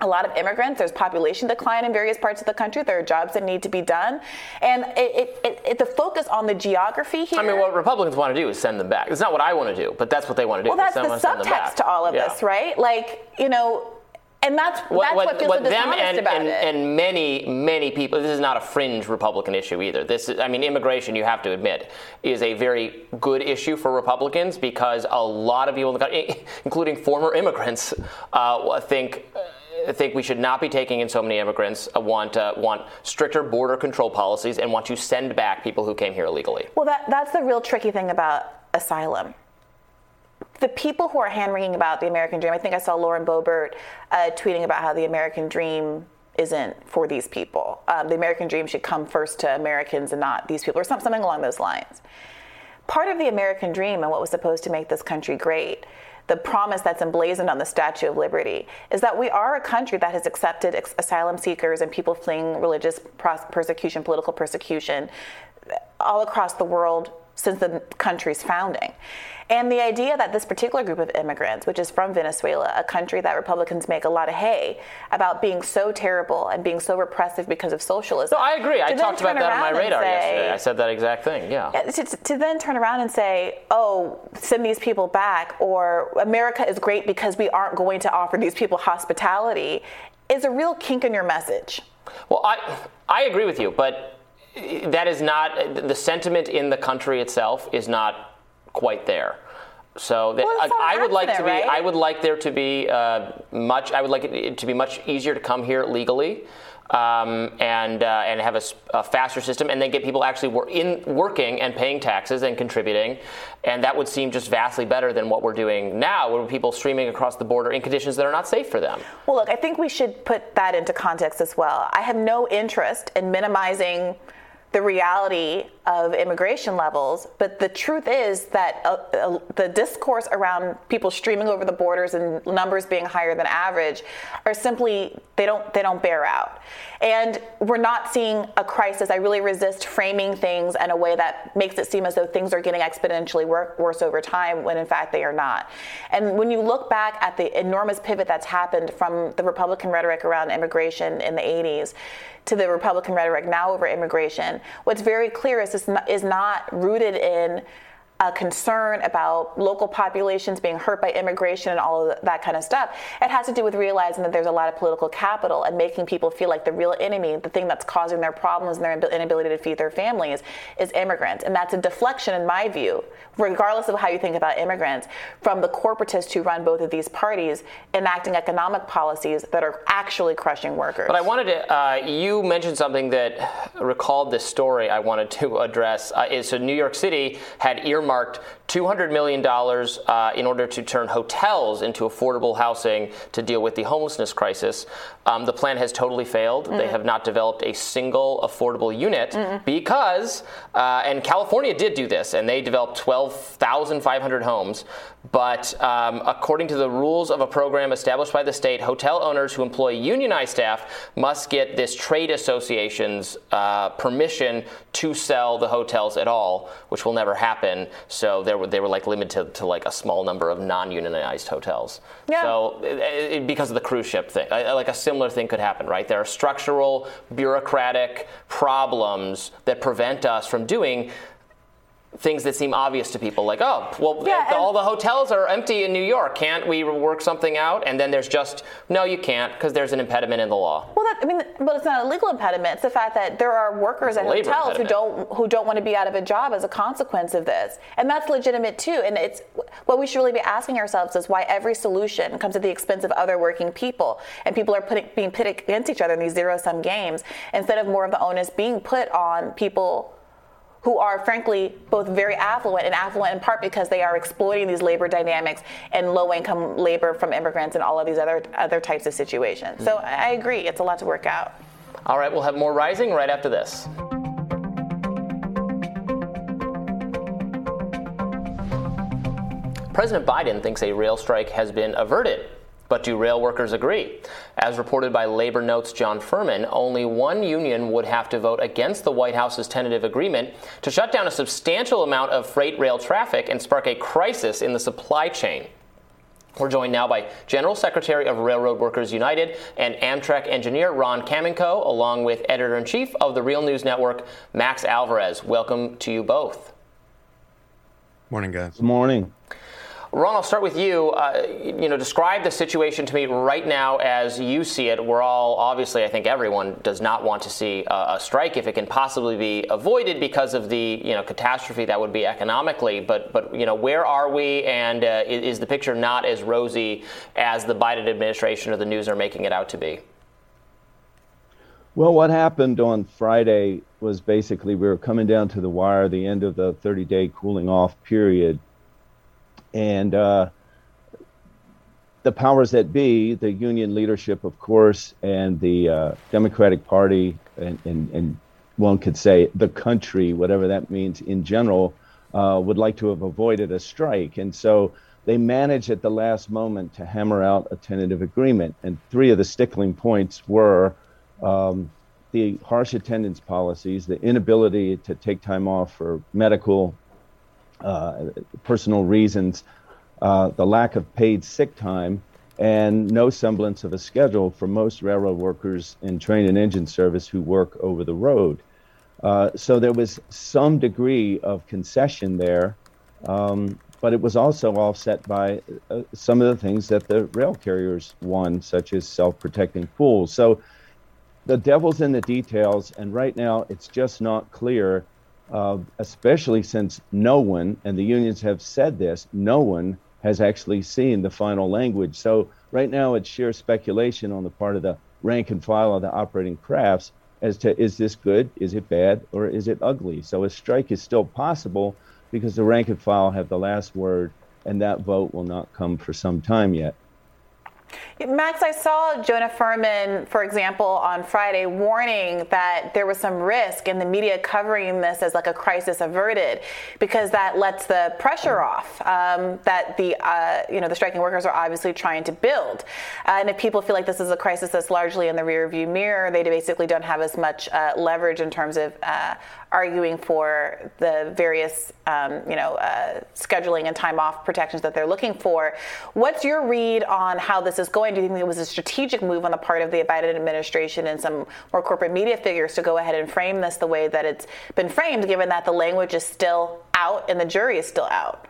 a lot of immigrants. There's population decline in various parts of the country. There are jobs that need to be done, and it, it, it, the focus on the geography here. I mean, what Republicans want to do is send them back. It's not what I want to do, but that's what they want to do. Well, that's the subtext to all of yeah. this, right? Like, you know. And that's, that's what, what, feels what so them and, about and, and many, many people, this is not a fringe Republican issue either. This is, I mean, immigration, you have to admit, is a very good issue for Republicans because a lot of people in the country, including former immigrants, uh, think think we should not be taking in so many immigrants, uh, want uh, want stricter border control policies, and want to send back people who came here illegally. Well, that, that's the real tricky thing about asylum. The people who are hand wringing about the American dream, I think I saw Lauren Boebert uh, tweeting about how the American dream isn't for these people. Um, the American dream should come first to Americans and not these people, or something along those lines. Part of the American dream and what was supposed to make this country great the promise that's emblazoned on the Statue of Liberty is that we are a country that has accepted ex- asylum seekers and people fleeing religious persecution, political persecution all across the world since the country's founding. And the idea that this particular group of immigrants, which is from Venezuela, a country that Republicans make a lot of hay about being so terrible and being so repressive because of socialism. No, I agree. I talked about that on my radar say, yesterday. I said that exact thing. Yeah. To, to then turn around and say, "Oh, send these people back," or "America is great because we aren't going to offer these people hospitality," is a real kink in your message. Well, I I agree with you, but that is not the sentiment in the country itself is not quite there. So that, well, I, I would like to be. Right? I would like there to be uh, much. I would like it to be much easier to come here legally. Um, and uh, and have a, a, faster system, and then get people actually wor- in working and paying taxes and contributing, and that would seem just vastly better than what we're doing now, where people streaming across the border in conditions that are not safe for them. Well, look, I think we should put that into context as well. I have no interest in minimizing the reality of immigration levels. But the truth is that uh, uh, the discourse around people streaming over the borders and numbers being higher than average are simply they don't they don't bear out. And we're not seeing a crisis. I really resist framing things in a way that makes it seem as though things are getting exponentially wor- worse over time when in fact they are not. And when you look back at the enormous pivot that's happened from the Republican rhetoric around immigration in the 80s to the Republican rhetoric now over immigration, what's very clear is this is not rooted in a concern about local populations being hurt by immigration and all of that kind of stuff. It has to do with realizing that there's a lot of political capital and making people feel like the real enemy, the thing that's causing their problems and their inability to feed their families, is immigrants. And that's a deflection, in my view, regardless of how you think about immigrants, from the corporatists who run both of these parties enacting economic policies that are actually crushing workers. But I wanted to, uh, you mentioned something that recalled this story I wanted to address. Uh, is so New York City had earmarked earmarked $200 million uh, in order to turn hotels into affordable housing to deal with the homelessness crisis. Um, the plan has totally failed. Mm-hmm. They have not developed a single affordable unit mm-hmm. because, uh, and California did do this, and they developed 12,500 homes. But um, according to the rules of a program established by the state, hotel owners who employ unionized staff must get this trade association's uh, permission to sell the hotels at all, which will never happen. So they were, they were like limited to, to like a small number of non-unionized hotels. Yeah. So it, it, because of the cruise ship thing, I, like a similar thing could happen, right? There are structural, bureaucratic problems that prevent us from doing things that seem obvious to people like oh well yeah, all the hotels are empty in new york. Can't we work something out? And then there's just no you can't because there's an impediment in the law. Well that, i mean but it's not a legal impediment. It's the fact that there are workers at hotels who don't who don't want to be out of a job as a consequence of this. And that's legitimate too. And it's what we should really be asking ourselves is why every solution comes at the expense of other working people. And people are putting, being pitted against each other in these zero sum games instead of more of the onus being put on people who are frankly both very affluent and affluent in part because they are exploiting these labor dynamics and low income labor from immigrants and all of these other other types of situations. Mm-hmm. So I agree, it's a lot to work out. All right, we'll have more rising right after this. President Biden thinks a rail strike has been averted but do rail workers agree? As reported by Labor Notes Jonah Furman, only one union would have to vote against the White House's tentative agreement to shut down a substantial amount of freight rail traffic and spark a crisis in the supply chain. We're joined now by General Secretary of Railroad Workers United and Amtrak engineer Ron Kaminkow, along with editor in chief of the Real News Network, Max Alvarez. Welcome to you both. Morning, guys. Good morning. Ron, I'll start with you. Uh, you know, describe the situation to me right now as you see it. We're all obviously, I think everyone does not want to see a, a strike if it can possibly be avoided because of the you know catastrophe that would be economically. But but you know, where are we? And uh, is, is the picture not as rosy as the Biden administration or the news are making it out to be? Well, what happened on Friday was basically we were coming down to the wire, the end of the 30 day cooling off period and uh, the powers that be, the union leadership, of course, and the uh, Democratic Party, and, and, and, one could say the country, whatever that means in general, uh, would like to have avoided a strike. And so they managed at the last moment to hammer out a tentative agreement. And three of the stickling points were um, the harsh attendance policies, the inability to take time off for medical, personal reasons, uh, the lack of paid sick time, and no semblance of a schedule for most railroad workers in train and engine service who work over the road. Uh, so there was some degree of concession there, um, but it was also offset by uh, some of the things that the rail carriers won, such as self-protecting pools. So the devil's in the details, and right now it's just not clear, uh, especially since no one, and the unions have said this, no one has actually seen the final language. So right now it's sheer speculation on the part of the rank and file of the operating crafts as to is this good, is it bad, or is it ugly. So a strike is still possible because the rank and file have the last word, and that vote will not come for some time yet. Max, I saw Jonah Furman, for example, on Friday warning that there was some risk in the media covering this as like a crisis averted because that lets the pressure off um, that the uh, you know the striking workers are obviously trying to build. Uh, and if people feel like this is a crisis that's largely in the rearview mirror, they basically don't have as much uh, leverage in terms of uh, arguing for the various, um, you know, uh, scheduling and time off protections that they're looking for. What's your read on how this is going? Do you think it was a strategic move on the part of the Biden administration and some more corporate media figures to go ahead and frame this the way that it's been framed, given that the language is still out and the jury is still out?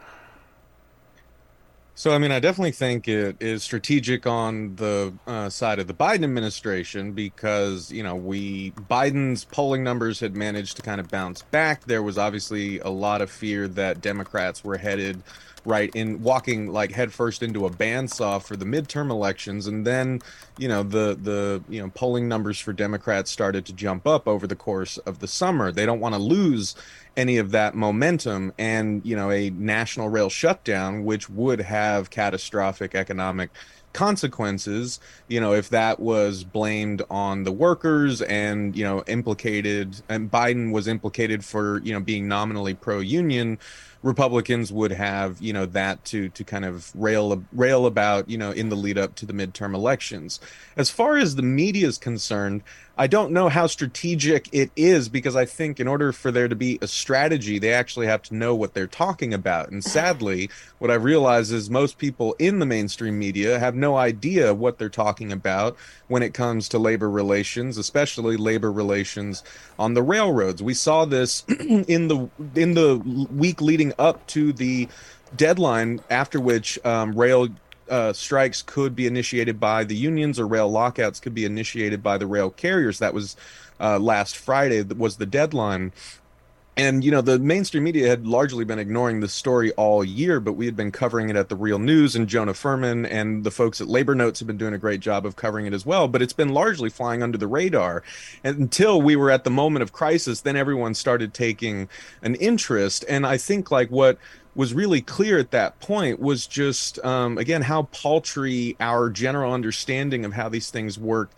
So, I mean, I definitely think it is strategic on the uh, side of the Biden administration because, you know, we, Biden's polling numbers had managed to kind of bounce back. There was obviously a lot of fear that Democrats were headed right in walking like headfirst into a bandsaw for the midterm elections and then you know the the you know polling numbers for democrats started to jump up over the course of the summer. They don't want to lose any of that momentum and you know a national rail shutdown which would have catastrophic economic consequences you know if that was blamed on the workers and you know implicated and biden was implicated for you know being nominally pro union Republicans would have, you know, that to to kind of rail rail about, you know, in the lead up to the midterm elections. As far as the media is concerned, I don't know how strategic it is because I think in order for there to be a strategy, they actually have to know what they're talking about. And sadly, what I realize is most people in the mainstream media have no idea what they're talking about when it comes to labor relations, especially labor relations on the railroads. We saw this in the in the week leading up to the deadline after which um, rail uh, strikes could be initiated by the unions or rail lockouts could be initiated by the rail carriers. That was uh, last Friday. That was the deadline. And you know the mainstream media had largely been ignoring the story all year, but we had been covering it at the Real News, and Jonah Furman and the folks at Labor Notes have been doing a great job of covering it as well. But it's been largely flying under the radar and until we were at the moment of crisis. Then everyone started taking an interest, and I think like what was really clear at that point was just um, again how paltry our general understanding of how these things work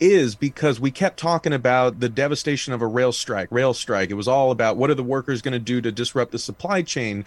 is because we kept talking about the devastation of a rail strike rail strike it was all about what are the workers going to do to disrupt the supply chain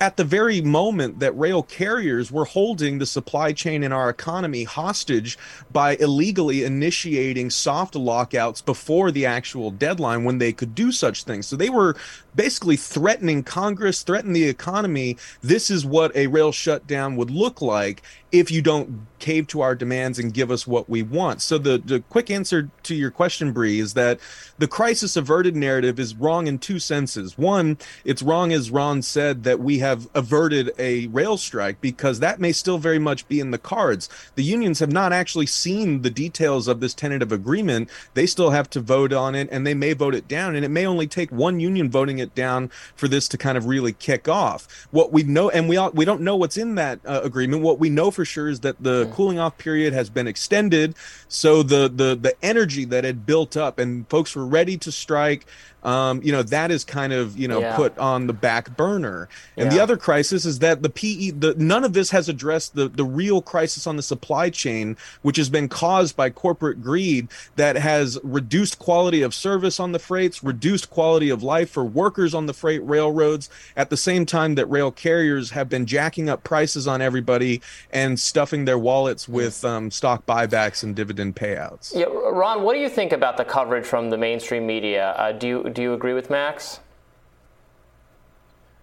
at the very moment that rail carriers were holding the supply chain in our economy hostage by illegally initiating soft lockouts before the actual deadline when they could do such things. So they were basically threatening Congress, threatening the economy. This is what a rail shutdown would look like if you don't cave to our demands and give us what we want. So the, the quick answer to your question, Bri, is that the crisis averted narrative is wrong in two senses. One, it's wrong as Ron said that we have averted a rail strike because that may still very much be in the cards. The unions have not actually seen the details of this tentative agreement. They still have to vote on it and they may vote it down and it may only take one union voting it down for this to kind of really kick off. What we know and we all, we don't know what's in that uh, agreement. What we know for sure is that the cooling off period has been extended. So the the the energy that had built up and folks were ready to strike um, you know that is kind of you know Yeah. put on the back burner. And the other crisis is that the PE, the none of this has addressed the the real crisis on the supply chain, which has been caused by corporate greed that has reduced quality of service on the freights, reduced quality of life for workers on the freight railroads. At the same time that rail carriers have been jacking up prices on everybody and stuffing their wallets with um, stock buybacks and dividend payouts. Yeah, Ron, what do you think about the coverage from the mainstream media? Uh, do you do you agree with Max?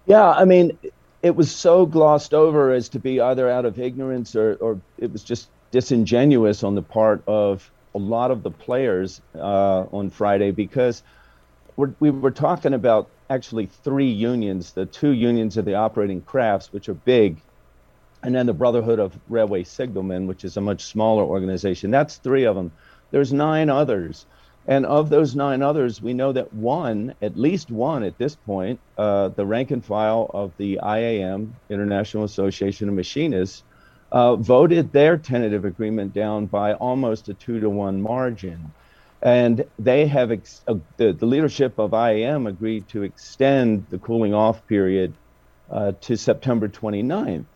Yeah, I mean, it was so glossed over as to be either out of ignorance or, or it was just disingenuous on the part of a lot of the players uh, on Friday because we're, we were talking about actually three unions the two unions of the operating crafts, which are big, and then the Brotherhood of Railway Signalmen, which is a much smaller organization. That's three of them. There's nine others. And of those nine others, we know that one, at least one at this point, uh, the rank and file of the IAM, International Association of Machinists, uh, voted their tentative agreement down by almost a two to one margin. And they have, ex- uh, the, the leadership of IAM agreed to extend the cooling off period uh, to September 29th.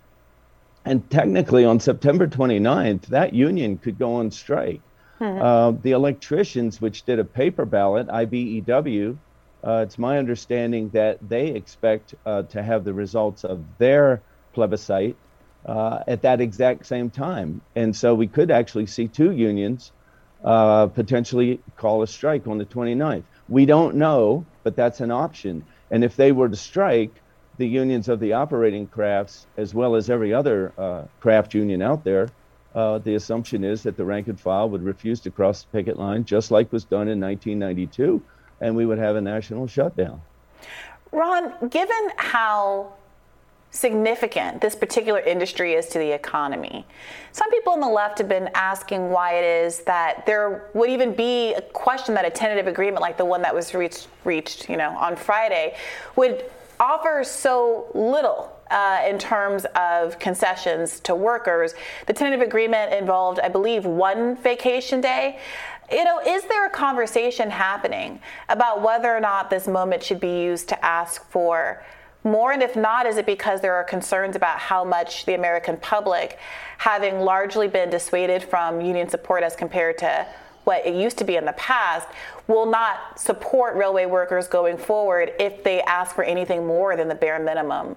And technically, on September 29th, that union could go on strike. Uh, the electricians, which did a paper ballot, IBEW, uh, it's my understanding that they expect uh, to have the results of their plebiscite uh, at that exact same time. And so we could actually see two unions uh, potentially call a strike on the 29th. We don't know, but that's an option. And if they were to strike, the unions of the operating crafts, as well as every other uh, craft union out there, uh, the assumption is that the rank and file would refuse to cross the picket line, just like was done in 1992, and we would have a national shutdown. Ron, given how significant this particular industry is to the economy, some people on the left have been asking why it is that there would even be a question that a tentative agreement like the one that was reached, reached you know, on Friday would offer so little uh, in terms of concessions to workers. The tentative agreement involved, I believe, one vacation day. You know, is there a conversation happening about whether or not this moment should be used to ask for more? And if not, is it because there are concerns about how much the American public, having largely been dissuaded from union support as compared to what it used to be in the past, will not support railway workers going forward if they ask for anything more than the bare minimum?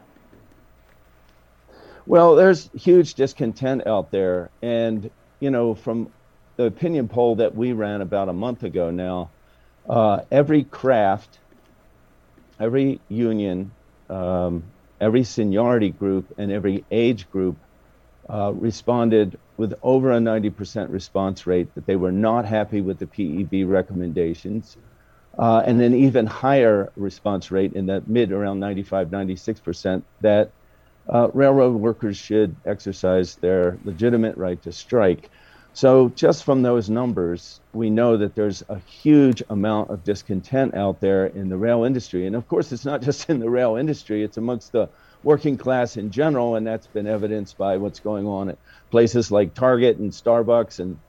Well, there's huge discontent out there. And, you know, from the opinion poll that we ran about a month ago now, uh, every craft, every union, um, every seniority group, and every age group uh, responded with over a 90% response rate that they were not happy with the PEB recommendations. Uh, and an even higher response rate in that mid around 95, 96% that uh, railroad workers should exercise their legitimate right to strike. So, just from those numbers, we know that there's a huge amount of discontent out there in the rail industry. And of course, it's not just in the rail industry, it's amongst the working class in general. And that's been evidenced by what's going on at places like Target and Starbucks and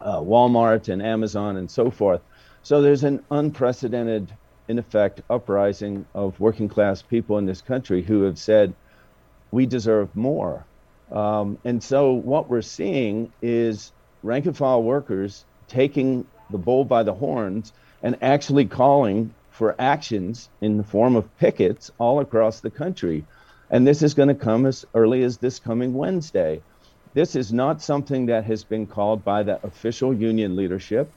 uh, Walmart and Amazon and so forth. So, there's an unprecedented, in effect, uprising of working class people in this country who have said, we deserve more. Um, and so what we're seeing is rank and file workers taking the bull by the horns and actually calling for actions in the form of pickets all across the country. And this is going to come as early as this coming Wednesday. This is not something that has been called by the official union leadership.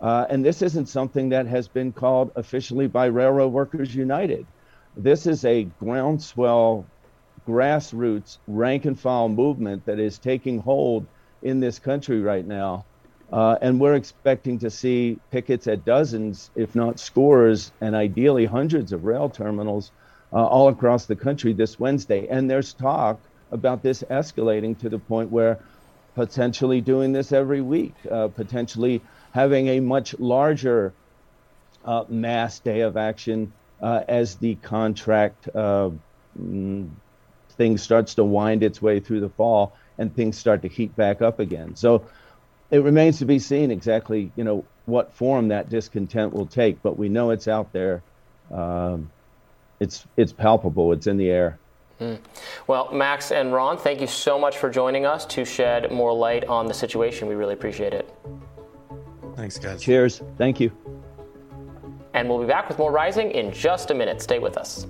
Uh, and this isn't something that has been called officially by Railroad Workers United. This is a groundswell grassroots rank and file movement that is taking hold in this country right now. Uh, and we're expecting to see pickets at dozens, if not scores, and ideally hundreds of rail terminals uh, all across the country this Wednesday. And there's talk about this escalating to the point where potentially doing this every week, uh, potentially having a much larger uh, mass day of action uh, as the contract uh, mm, thing starts to wind its way through the fall and things start to heat back up again. So it remains to be seen exactly, you know, what form that discontent will take. But we know it's out there. Um, it's it's palpable. It's in the air. Mm. Well, Max and Ron, thank you so much for joining us to shed more light on the situation. We really appreciate it. Thanks, guys. Cheers. Thank you. And we'll be back with more Rising in just a minute. Stay with us.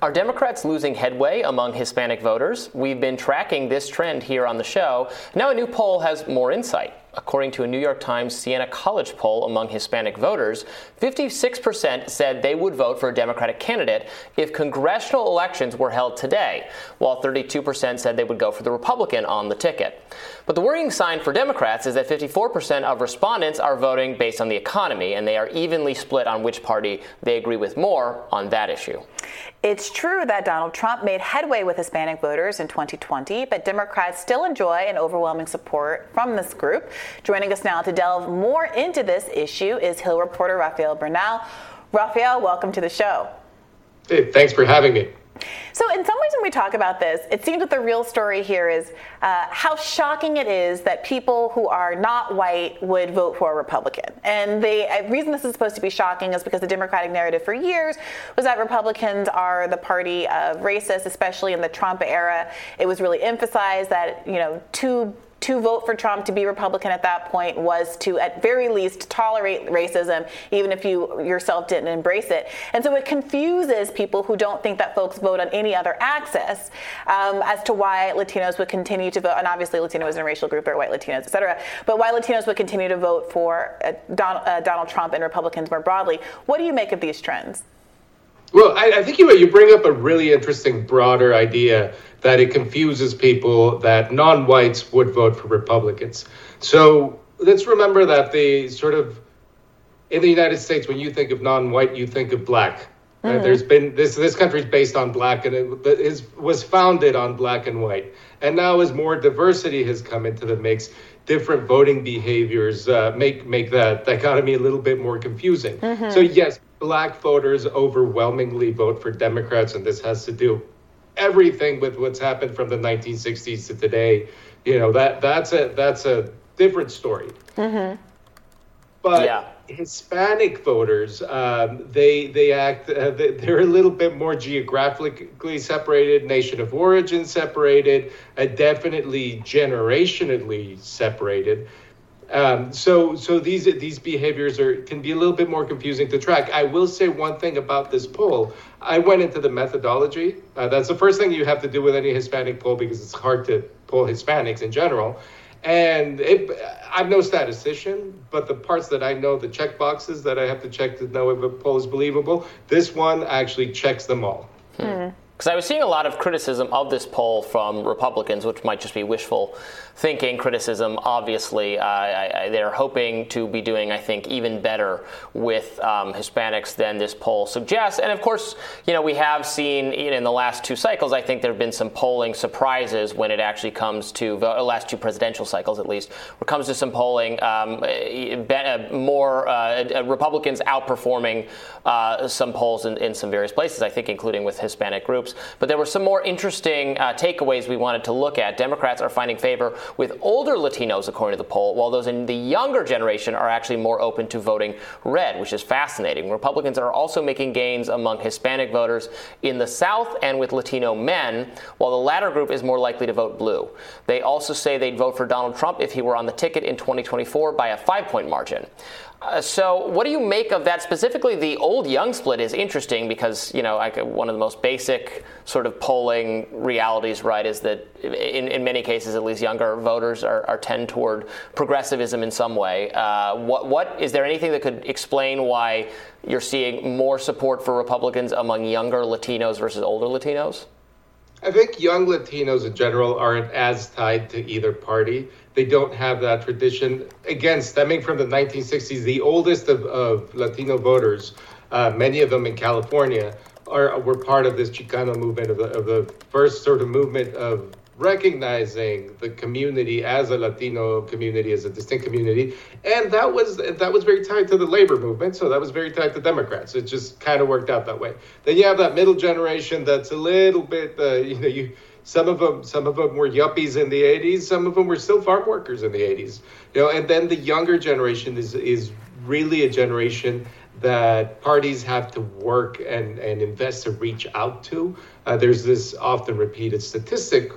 Are Democrats losing headway among Hispanic voters? We've been tracking this trend here on the show. Now, a new poll has more insight. According to a New York Times Siena College poll among Hispanic voters, 56% said they would vote for a Democratic candidate if congressional elections were held today, while 32% said they would go for the Republican on the ticket. But the worrying sign for Democrats is that 54% of respondents are voting based on the economy, and they are evenly split on which party they agree with more on that issue. It's true that Donald Trump made headway with Hispanic voters in 2020, but Democrats still enjoy an overwhelming support from this group. Joining us now to delve more into this issue is Hill reporter Rafael Bernal. Rafael, welcome to the show. Hey, thanks for having me. So, in some ways, when we talk about this, it seems that the real story here is uh, how shocking it is that people who are not white would vote for a Republican. And the reason this is supposed to be shocking is because the Democratic narrative for years was that Republicans are the party of racists, especially in the Trump era. It was really emphasized that, you know, two to vote for Trump to be Republican at that point was to, at very least, tolerate racism, even if you yourself didn't embrace it. And so it confuses people who don't think that folks vote on any other axis um, as to why Latinos would continue to vote. And obviously, Latino is a racial group, are white Latinos, et cetera. But why Latinos would continue to vote for uh, uh, Donald Trump and Republicans more broadly. What do you make of these trends? Well, I, I, think you you bring up a really interesting, broader idea that it confuses people that non-whites would vote for Republicans. So let's remember that the sort of in the United States, when you think of non-white, you think of black. Uh, there's been this this country is based on black and it is was founded on black and white. And now, as more diversity has come into the mix, different voting behaviors uh, make make that dichotomy a little bit more confusing. Mm-hmm. So yes, black voters overwhelmingly vote for Democrats, and this has to do everything with what's happened from the 1960s to today. You know that that's a that's a different story. Mm-hmm. But yeah. Hispanic voters, um, they they act uh, they're a little bit more geographically separated, nation of origin separated, uh, definitely generationally separated. Um, so so these these behaviors are can be a little bit more confusing to track. I will say one thing about this poll. I went into the methodology. Uh, that's the first thing you have to do with any Hispanic poll because it's hard to poll Hispanics in general. And it, I'm no statistician, but the parts that I know, the check boxes that I have to check to know if a poll is believable, this one actually checks them all. Hmm. Because I was seeing a lot of criticism of this poll from Republicans, which might just be wishful thinking criticism. Obviously, uh, they're hoping to be doing, I think, even better with um, Hispanics than this poll suggests. And of course, you know, we have seen in the last two cycles, I think there have been some polling surprises when it actually comes to the last two presidential cycles, at least, when it comes to some polling, um, uh, more uh, Republicans outperforming uh, some polls in, in some various places, I think, including with Hispanic groups groups. But there were some more interesting uh, takeaways we wanted to look at. Democrats are finding favor with older Latinos, according to the poll, while those in the younger generation are actually more open to voting red, which is fascinating. Republicans are also making gains among Hispanic voters in the South and with Latino men, while the latter group is more likely to vote blue. They also say they'd vote for Donald Trump if he were on the ticket in 2024 by a five point margin. Uh, so, what do you make of that? Specifically, the old young split is interesting because, you know, like one of the most basic sort of polling realities, right, is that in, in many cases, at least younger voters are, are tend toward progressivism in some way. Uh, what, what is there anything that could explain why you're seeing more support for Republicans among younger Latinos versus older Latinos? I think young Latinos in general aren't as tied to either party. They don't have that tradition. Again, stemming from the 1960s, the oldest of, of Latino voters, uh, many of them in California, are were part of this Chicano movement, of the, of the first sort of movement of recognizing the community as a Latino community, as a distinct community, and that was that was very tied to the labor movement. So that was very tied to Democrats. It just kind of worked out that way. Then you have that middle generation that's a little bit, uh, you know, you Some of them, some of them were yuppies in the 80s. Some of them were still farm workers in the 80s. You know, and then the younger generation is is really a generation that parties have to work and, and invest to reach out to. Uh, there's this often repeated statistic,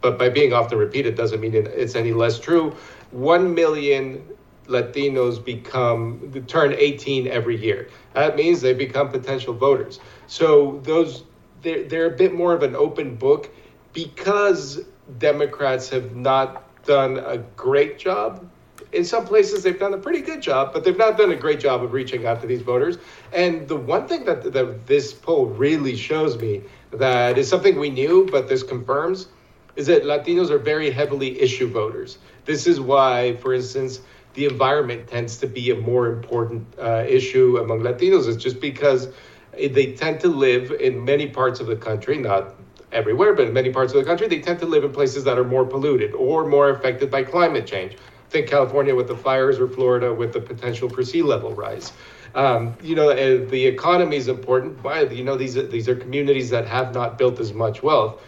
but by being often repeated doesn't mean it's any less true. One million Latinos become turn 18 every year. That means they become potential voters. So those they're, they're a bit more of an open book because Democrats have not done a great job in some places they've done a pretty good job, but they've not done a great job of reaching out to these voters. And the one thing that, that this poll really shows me that is something we knew, but this confirms, is that Latinos are very heavily issue voters. This is why, for instance, the environment tends to be a more important uh, issue among Latinos. It's just because they tend to live in many parts of the country, not everywhere, but in many parts of the country, they tend to live in places that are more polluted or more affected by climate change think California with the fires or Florida with the potential for sea level rise. Um, you know, uh, the economy is important. Why? You know, these these are communities that have not built as much wealth.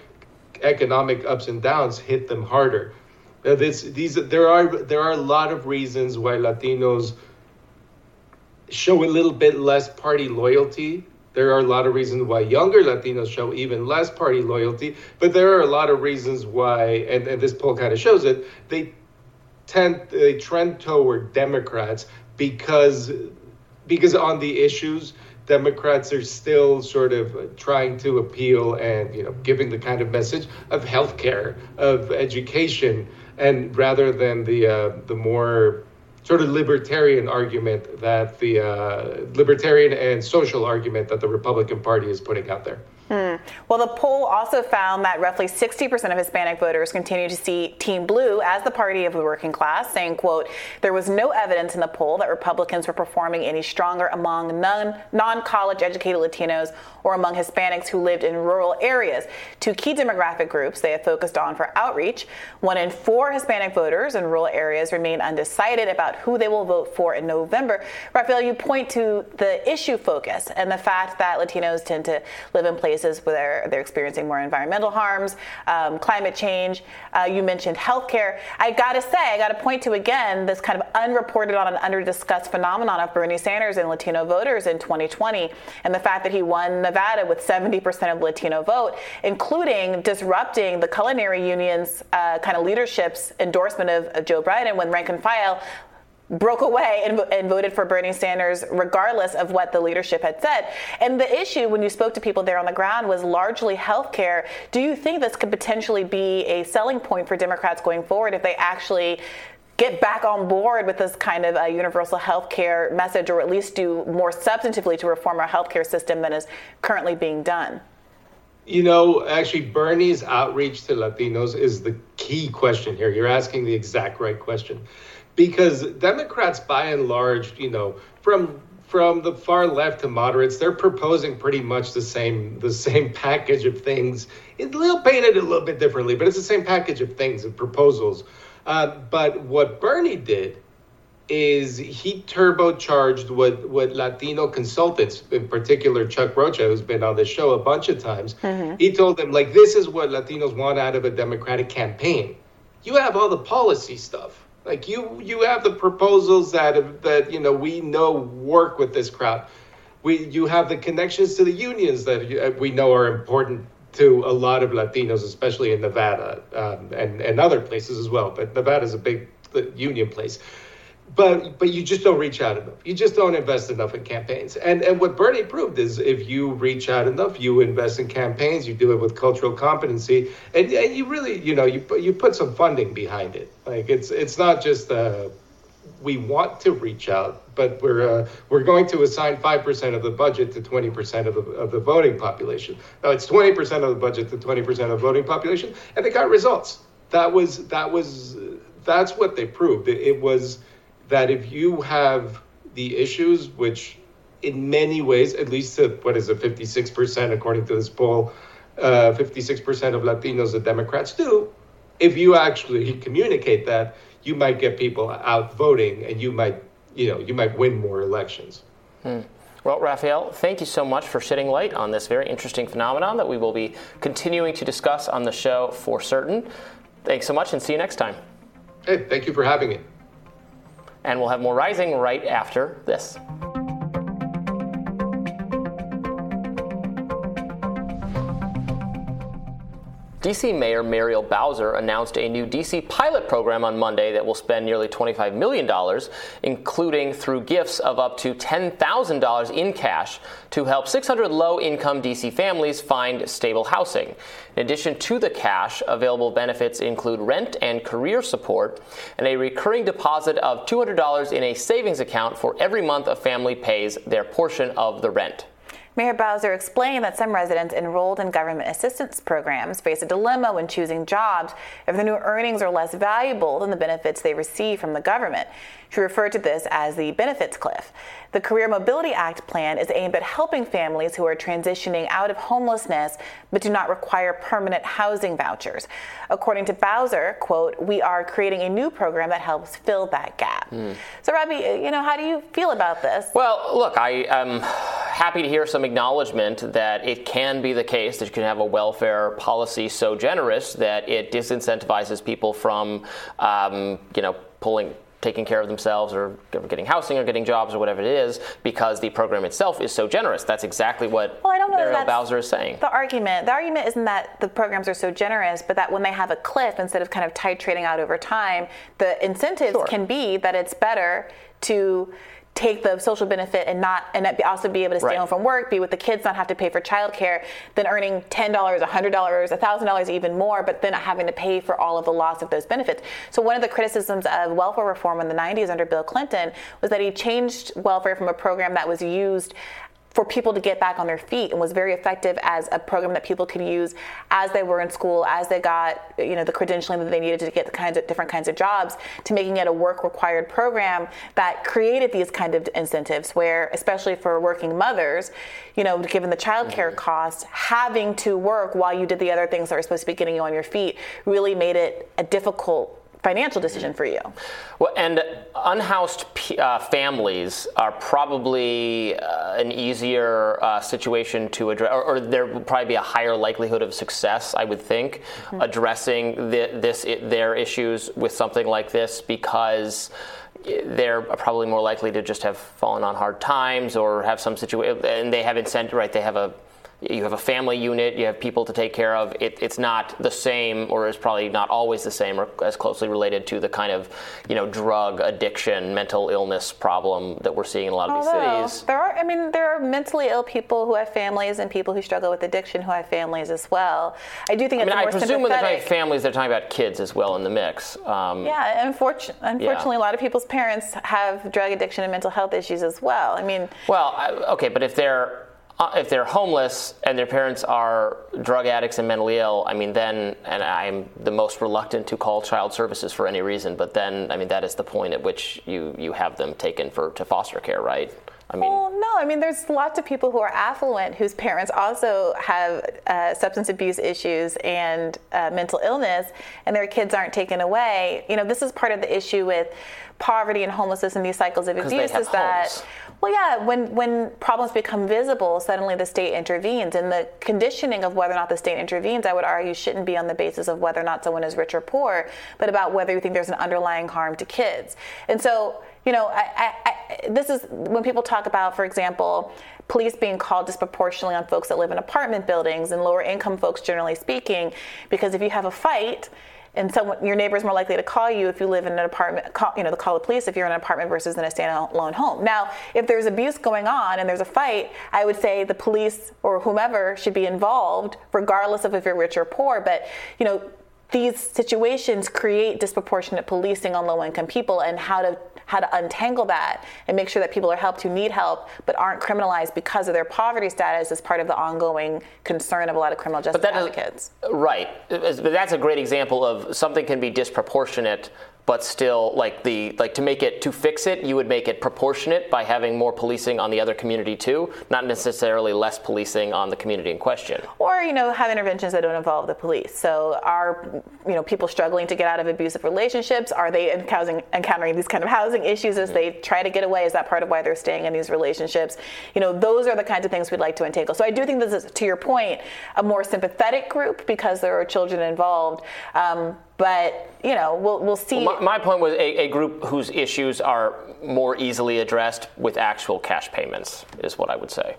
Economic ups and downs hit them harder. Uh, this, these, there are there are a lot of reasons why Latinos show a little bit less party loyalty. There are a lot of reasons why younger Latinos show even less party loyalty, but there are a lot of reasons why, and, and this poll kind of shows it, they tend they trend toward Democrats because because on the issues Democrats are still sort of trying to appeal and you know giving the kind of message of healthcare, of education, and rather than the uh, the more sort of libertarian argument that the uh, libertarian and social argument that the Republican Party is putting out there. Hmm. Well, the poll also found that roughly 60% of Hispanic voters continue to see Team Blue as the party of the working class, saying, quote, there was no evidence in the poll that Republicans were performing any stronger among non-college educated Latinos or among Hispanics who lived in rural areas. Two key demographic groups they have focused on for outreach. One in four Hispanic voters in rural areas remain undecided about who they will vote for in November. Rafael, you point to the issue focus and the fact that Latinos tend to live in places where they're, experiencing more environmental harms, um, climate change. Uh, you mentioned healthcare. I got to say, I got to point to again this kind of unreported on and under-discussed phenomenon of Bernie Sanders and Latino voters in 2020, and the fact that he won Nevada with 70% of Latino vote, including disrupting the culinary union's uh, kind of leadership's endorsement of, of Joe Biden when rank and file broke away and, and, voted for Bernie Sanders, regardless of what the leadership had said. And the issue, when you spoke to people there on the ground, was largely health care. Do you think this could potentially be a selling point for Democrats going forward if they actually get back on board with this kind of a universal health care message, or at least do more substantively to reform our health care system than is currently being done? You know, actually, Bernie's outreach to Latinos is the key question here. You're asking the exact right question because Democrats, by and large, you know, from from the far left to moderates, they're proposing pretty much the same the same package of things. It's a little painted a little bit differently, but it's the same package of things and proposals. Uh, but what Bernie did is he turbocharged what what Latino consultants, in particular Chuck Rocha, who's been on the show a bunch of times, mm-hmm. he told them like this is what Latinos want out of a Democratic campaign. You have all the policy stuff like you, you have the proposals that that you know we know work with this crowd. We, you have the connections to the unions that we know are important to a lot of Latinos, especially in Nevada um, and and other places as well. But Nevada is a big union place but but you just don't reach out enough. You just don't invest enough in campaigns. And and what Bernie proved is if you reach out enough, you invest in campaigns, you do it with cultural competency, and, and you really you know you you put some funding behind it. Like it's it's not just uh, we want to reach out, but we're uh, we're going to assign five percent of the budget to twenty percent of the of the voting population. Now it's twenty percent of the budget to twenty percent of the voting population, and they got results. That was that was that's what they proved. It, it was that if you have the issues, which in many ways, at least to, what is it, 56% according to this poll, uh, 56% of Latinos that Democrats do, if you actually communicate that, you might get people out voting and you might, you know, you might win more elections. Hmm. Well, Rafael, thank you so much for shedding light on this very interesting phenomenon that we will be continuing to discuss on the show for certain. Thanks so much and see you next time. Hey, thank you for having me. And we'll have more Rising right after this. DC Mayor Muriel Bowser announced a new DC pilot program on Monday that will spend nearly $25 million, including through gifts of up to $10,000 in cash to help 600 low income DC families find stable housing. In addition to the cash, available benefits include rent and career support and a recurring deposit of $200 in a savings account for every month a family pays their portion of the rent. Mayor Bowser explained that some residents enrolled in government assistance programs face a dilemma when choosing jobs if their new earnings are less valuable than the benefits they receive from the government. She referred to this as the benefits cliff. The Career Mobility Act plan is aimed at helping families who are transitioning out of homelessness but do not require permanent housing vouchers. According to Bowser, quote, we are creating a new program that helps fill that gap. Mm. So Robby, you know, how do you feel about this? Well, look, I am happy to hear some acknowledgement that it can be the case that you can have a welfare policy so generous that it disincentivizes people from, um, you know, pulling taking care of themselves or getting housing or getting jobs or whatever it is because the program itself is so generous. That's exactly what well, I don't know Muriel Bowser is saying. The argument, the argument isn't that the programs are so generous, but that when they have a cliff, instead of kind of titrating out over time, the incentives sure. can be that it's better to take the social benefit and not and also be able to stay right. home from work, be with the kids, not have to pay for childcare, than earning ten dollars, hundred dollars, thousand dollars, even more, but then not having to pay for all of the loss of those benefits. So one of the criticisms of welfare reform in the 90s under Bill Clinton was that he changed welfare from a program that was used for people to get back on their feet and was very effective as a program that people could use as they were in school, as they got you know the credentialing that they needed to get the kinds of different kinds of jobs, to making it a work required program that created these kind of incentives where, especially for working mothers, you know, given the childcare mm-hmm. costs, having to work while you did the other things that were supposed to be getting you on your feet really made it a difficult financial decision for you. Well, and unhoused uh, families are probably uh, an easier uh, situation to address, or, or, there would probably be a higher likelihood of success, I would think, mm-hmm. addressing the, this their issues with something like this because they're probably more likely to just have fallen on hard times or have some situation, and they have incentive, right? They have a you have a family unit, you have people to take care of. It, it's not the same, or is probably not always the same, or as closely related to the kind of, you know, drug addiction, mental illness problem that we're seeing in a lot of Although, these cities. There are, I mean, there are mentally ill people who have families, and people who struggle with addiction who have families as well. I do think. I mean, I presume when they're talking about families, they're talking about kids as well in the mix. Um, yeah, unfortunately, unfortunately, yeah. a lot of people's parents have drug addiction and mental health issues as well. I mean, well, okay, but if they're if they're homeless and their parents are drug addicts and mentally ill, I mean, then, and I'm the most reluctant to call child services for any reason, but then, I mean, that is the point at which you, you have them taken for to foster care, right? I mean, well, no. I mean, there's lots of people who are affluent whose parents also have uh, substance abuse issues and uh, mental illness, and their kids aren't taken away. You know, this is part of the issue with poverty and homelessness and these cycles of abuse is that well, yeah, when, when problems become visible, suddenly the state intervenes. And the conditioning of whether or not the state intervenes, I would argue, shouldn't be on the basis of whether or not someone is rich or poor, but about whether you think there's an underlying harm to kids. And so, you know, I, I, I, this is when people talk about, for example, police being called disproportionately on folks that live in apartment buildings and lower income folks, generally speaking, because if you have a fight, and so your neighbor is more likely to call you if you live in an apartment call, you know to call the police if you're in an apartment versus in a standalone home. Now if there's abuse going on and there's a fight i would say the police or whomever should be involved regardless of if you're rich or poor. But you know these situations create disproportionate policing on low income people and how to how to untangle that and make sure that people are helped who need help but aren't criminalized because of their poverty status is part of the ongoing concern of a lot of criminal justice advocates. Right. But that's a great example of something can be disproportionate but still like the like to make it to fix it you would make it proportionate by having more policing on the other community too not necessarily less policing on the community in question. Or you know have interventions that don't involve the police. So are you know people struggling to get out of abusive relationships? Are they encountering, encountering these kind of housing issues as they try to get away? Is that part of why they're staying in these relationships? You know those are the kinds of things we'd like to untangle. So i do think this is to your point a more sympathetic group because there are children involved. Um, but you know, we'll we'll see. Well, my, my, point was a, a, group whose issues are more easily addressed with actual cash payments is what I would say.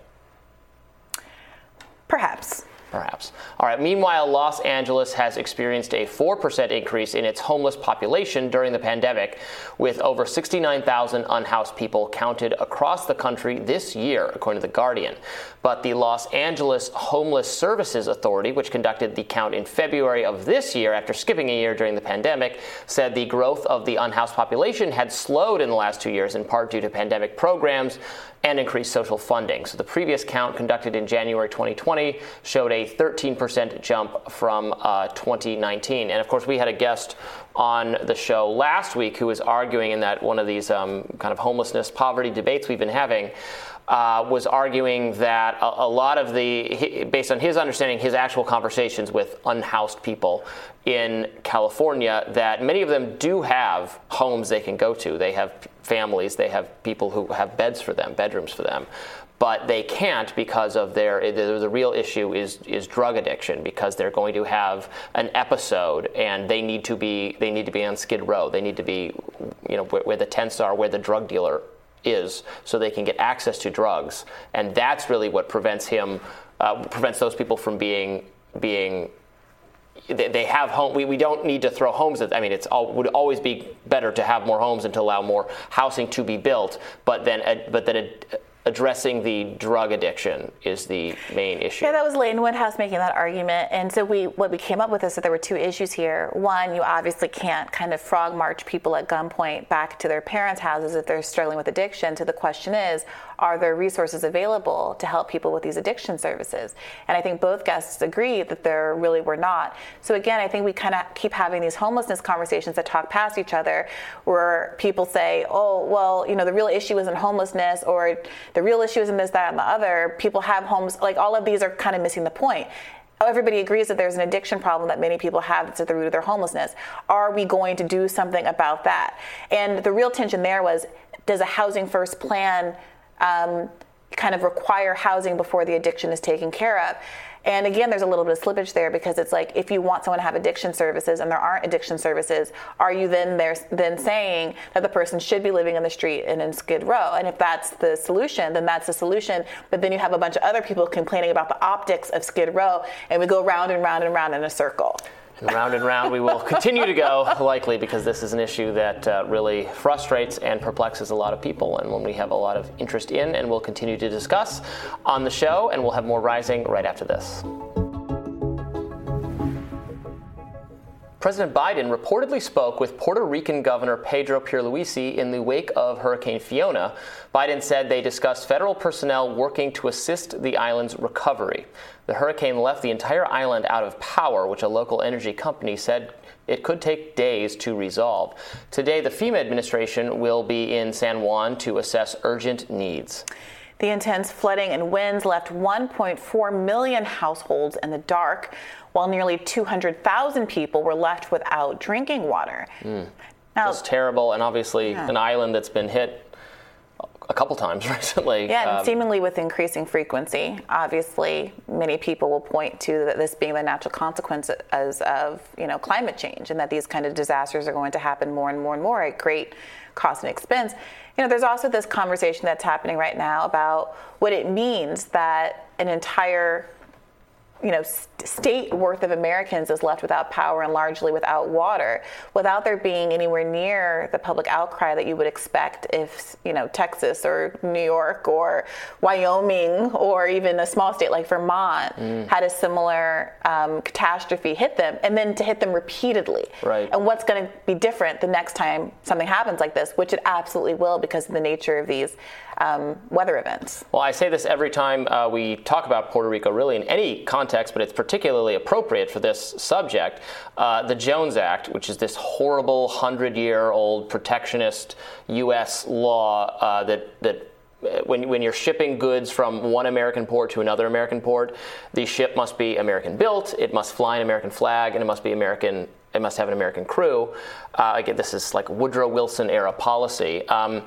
Perhaps perhaps. All right, meanwhile, Los Angeles has experienced a 4% increase in its homeless population during the pandemic, with over 69,000 unhoused people counted across the country this year, according to The Guardian. But the Los Angeles Homeless Services Authority, which conducted the count in February of this year after skipping a year during the pandemic, said the growth of the unhoused population had slowed in the last two years, in part due to pandemic programs and increased social funding. So the previous count conducted in January 2020 showed a 13% jump from uh, 2019. And of course, we had a guest on the show last week who was arguing in that one of these um, kind of homelessness poverty debates we've been having. Uh, was arguing that a, a, lot of the, based on his understanding, his actual conversations with unhoused people in California, that many of them do have homes they can go to. They have families, they have people who have beds for them, bedrooms for them. But they can't because of their the, real issue is is drug addiction because they're going to have an episode and they need to be they need to be on Skid Row they need to be you know where, where the tents are where the drug dealer is so they can get access to drugs and that's really what prevents him uh, prevents those people from being being they have home. We, we don't need to throw homes at. I mean, it's would always be better to have more homes and to allow more housing to be built. But then, but then addressing the drug addiction is the main issue. Yeah, that was Leighton Woodhouse making that argument. And so we what we came up with is that there were two issues here. One, you obviously can't kind of frog march people at gunpoint back to their parents' houses if they're struggling with addiction. So the question is, are there resources available to help people with these addiction services? And I think both guests agree that there really were not. So again, I think we kind of keep having these homelessness conversations that talk past each other where people say, oh, well, you know, the real issue isn't homelessness or the real issue isn't this, that, and the other. People have homes, like all of these are kind of missing the point oh, everybody agrees that there's an addiction problem that many people have that's at the root of their homelessness. Are we going to do something about that? And the real tension there was does a housing first plan um, kind of require housing before the addiction is taken care of. And again, there's a little bit of slippage there because it's like if you want someone to have addiction services and there aren't addiction services, are you then there then saying that the person should be living in the street and in Skid Row? And if that's the solution, then that's the solution. But then you have a bunch of other people complaining about the optics of Skid Row, and we go round and round and round in a circle. And round and round we will continue to go, likely, because this is an issue that uh, really frustrates and perplexes a lot of people, and one we have a lot of interest in and will continue to discuss on the show. And we'll have more rising right after this. President Biden reportedly spoke with Puerto Rican Governor Pedro Pierluisi in the wake of Hurricane Fiona. Biden said they discussed federal personnel working to assist the island's recovery. The hurricane left the entire island out of power, which a local energy company said it could take days to resolve. Today, the FEMA administration will be in San Juan to assess urgent needs. The intense flooding and winds left 1.4 million households in the dark while nearly 200,000 people were left without drinking water. Mm. Now, That's terrible, and obviously yeah. an island that's been hit a couple times recently. Yeah, and um, seemingly with increasing frequency. Obviously, many people will point to this being the natural consequence as of you know climate change, and that these kind of disasters are going to happen more and more and more at great cost and expense. You know, there's also this conversation that's happening right now about what it means that an entire you know, state worth of Americans is left without power and largely without water, without there being anywhere near the public outcry that you would expect if, you know, Texas or New York or Wyoming or even a small state like Vermont mm. had a similar um, catastrophe hit them, and then to hit them repeatedly. Right. And what's going to be different the next time something happens like this, which it absolutely will because of the nature of these um, weather events. Well, I say this every time uh, we talk about Puerto Rico, really in any context but it's particularly appropriate for this subject. Uh, the Jones Act, which is this horrible hundred-year-old protectionist U.S. law uh, that that when, when you're shipping goods from one American port to another American port, the ship must be American built, it must fly an American flag, and it must be American. It must have an American crew. Uh, again, this is like Woodrow Wilson era policy. Um,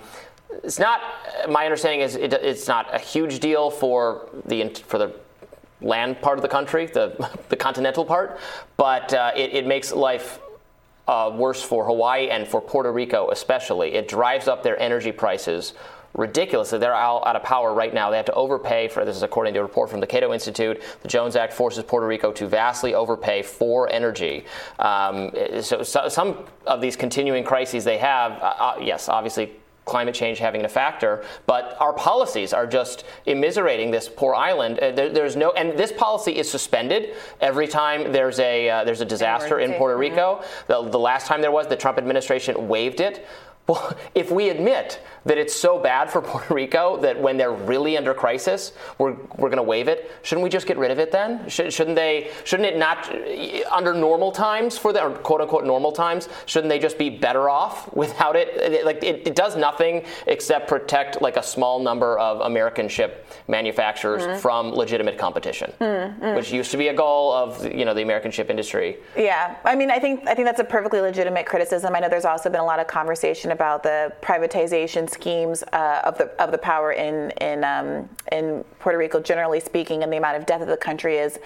it's not. My understanding is it, it's not a huge deal for the for the land part of the country, the the continental part, but uh, it, it makes life uh, worse for Hawaii and for Puerto Rico especially. It drives up their energy prices ridiculously. They're out, out, of power right now. They have to overpay for this is according to a report from the Cato Institute. The Jones Act forces Puerto Rico to vastly overpay for energy. Um, so, so, some of these continuing crises they have, uh, uh yes, obviously climate change having a factor, but our policies are just immiserating this poor island. Uh, there, there's no, and this policy is suspended every time there's a uh, there's a disaster in Puerto Rico. The, the last time there was, the Trump administration waived it. Well, if we admit that it's so bad for Puerto Rico that when they're really under crisis, we're, we're going to waive it, shouldn't we just get rid of it then? Should, not they? Shouldn't it not under normal times for the quote unquote normal times? Shouldn't they just be better off without it? it like it, it, does nothing except protect like a small number of American ship manufacturers mm-hmm. from legitimate competition, mm-hmm. which used to be a goal of you know the American ship industry. Yeah, I mean, I think I think that's a perfectly legitimate criticism. I know there's also been a lot of conversation about the privatization schemes uh, of the of the power in in um, in Puerto Rico, generally speaking, and the amount of debt that the country is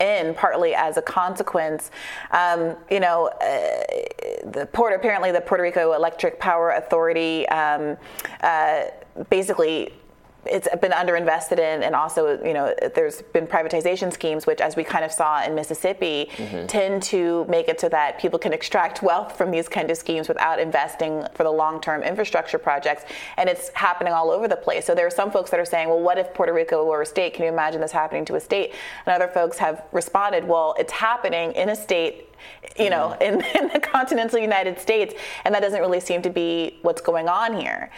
in, partly as a consequence. Um, you know, uh, the port apparently the Puerto Rico Electric Power Authority um, uh, basically it's been underinvested in, and also, you know, there's been privatization schemes, which, as we kind of saw in Mississippi, mm-hmm. tend to make it so that people can extract wealth from these kind of schemes without investing for the long-term infrastructure projects, and it's happening all over the place. So there are some folks that are saying, well, what if Puerto Rico were a state? Can you imagine this happening to a state? And other folks have responded, well, it's happening in a state you know, mm-hmm. in, in, the continental United States, and that doesn't really seem to be what's going on here.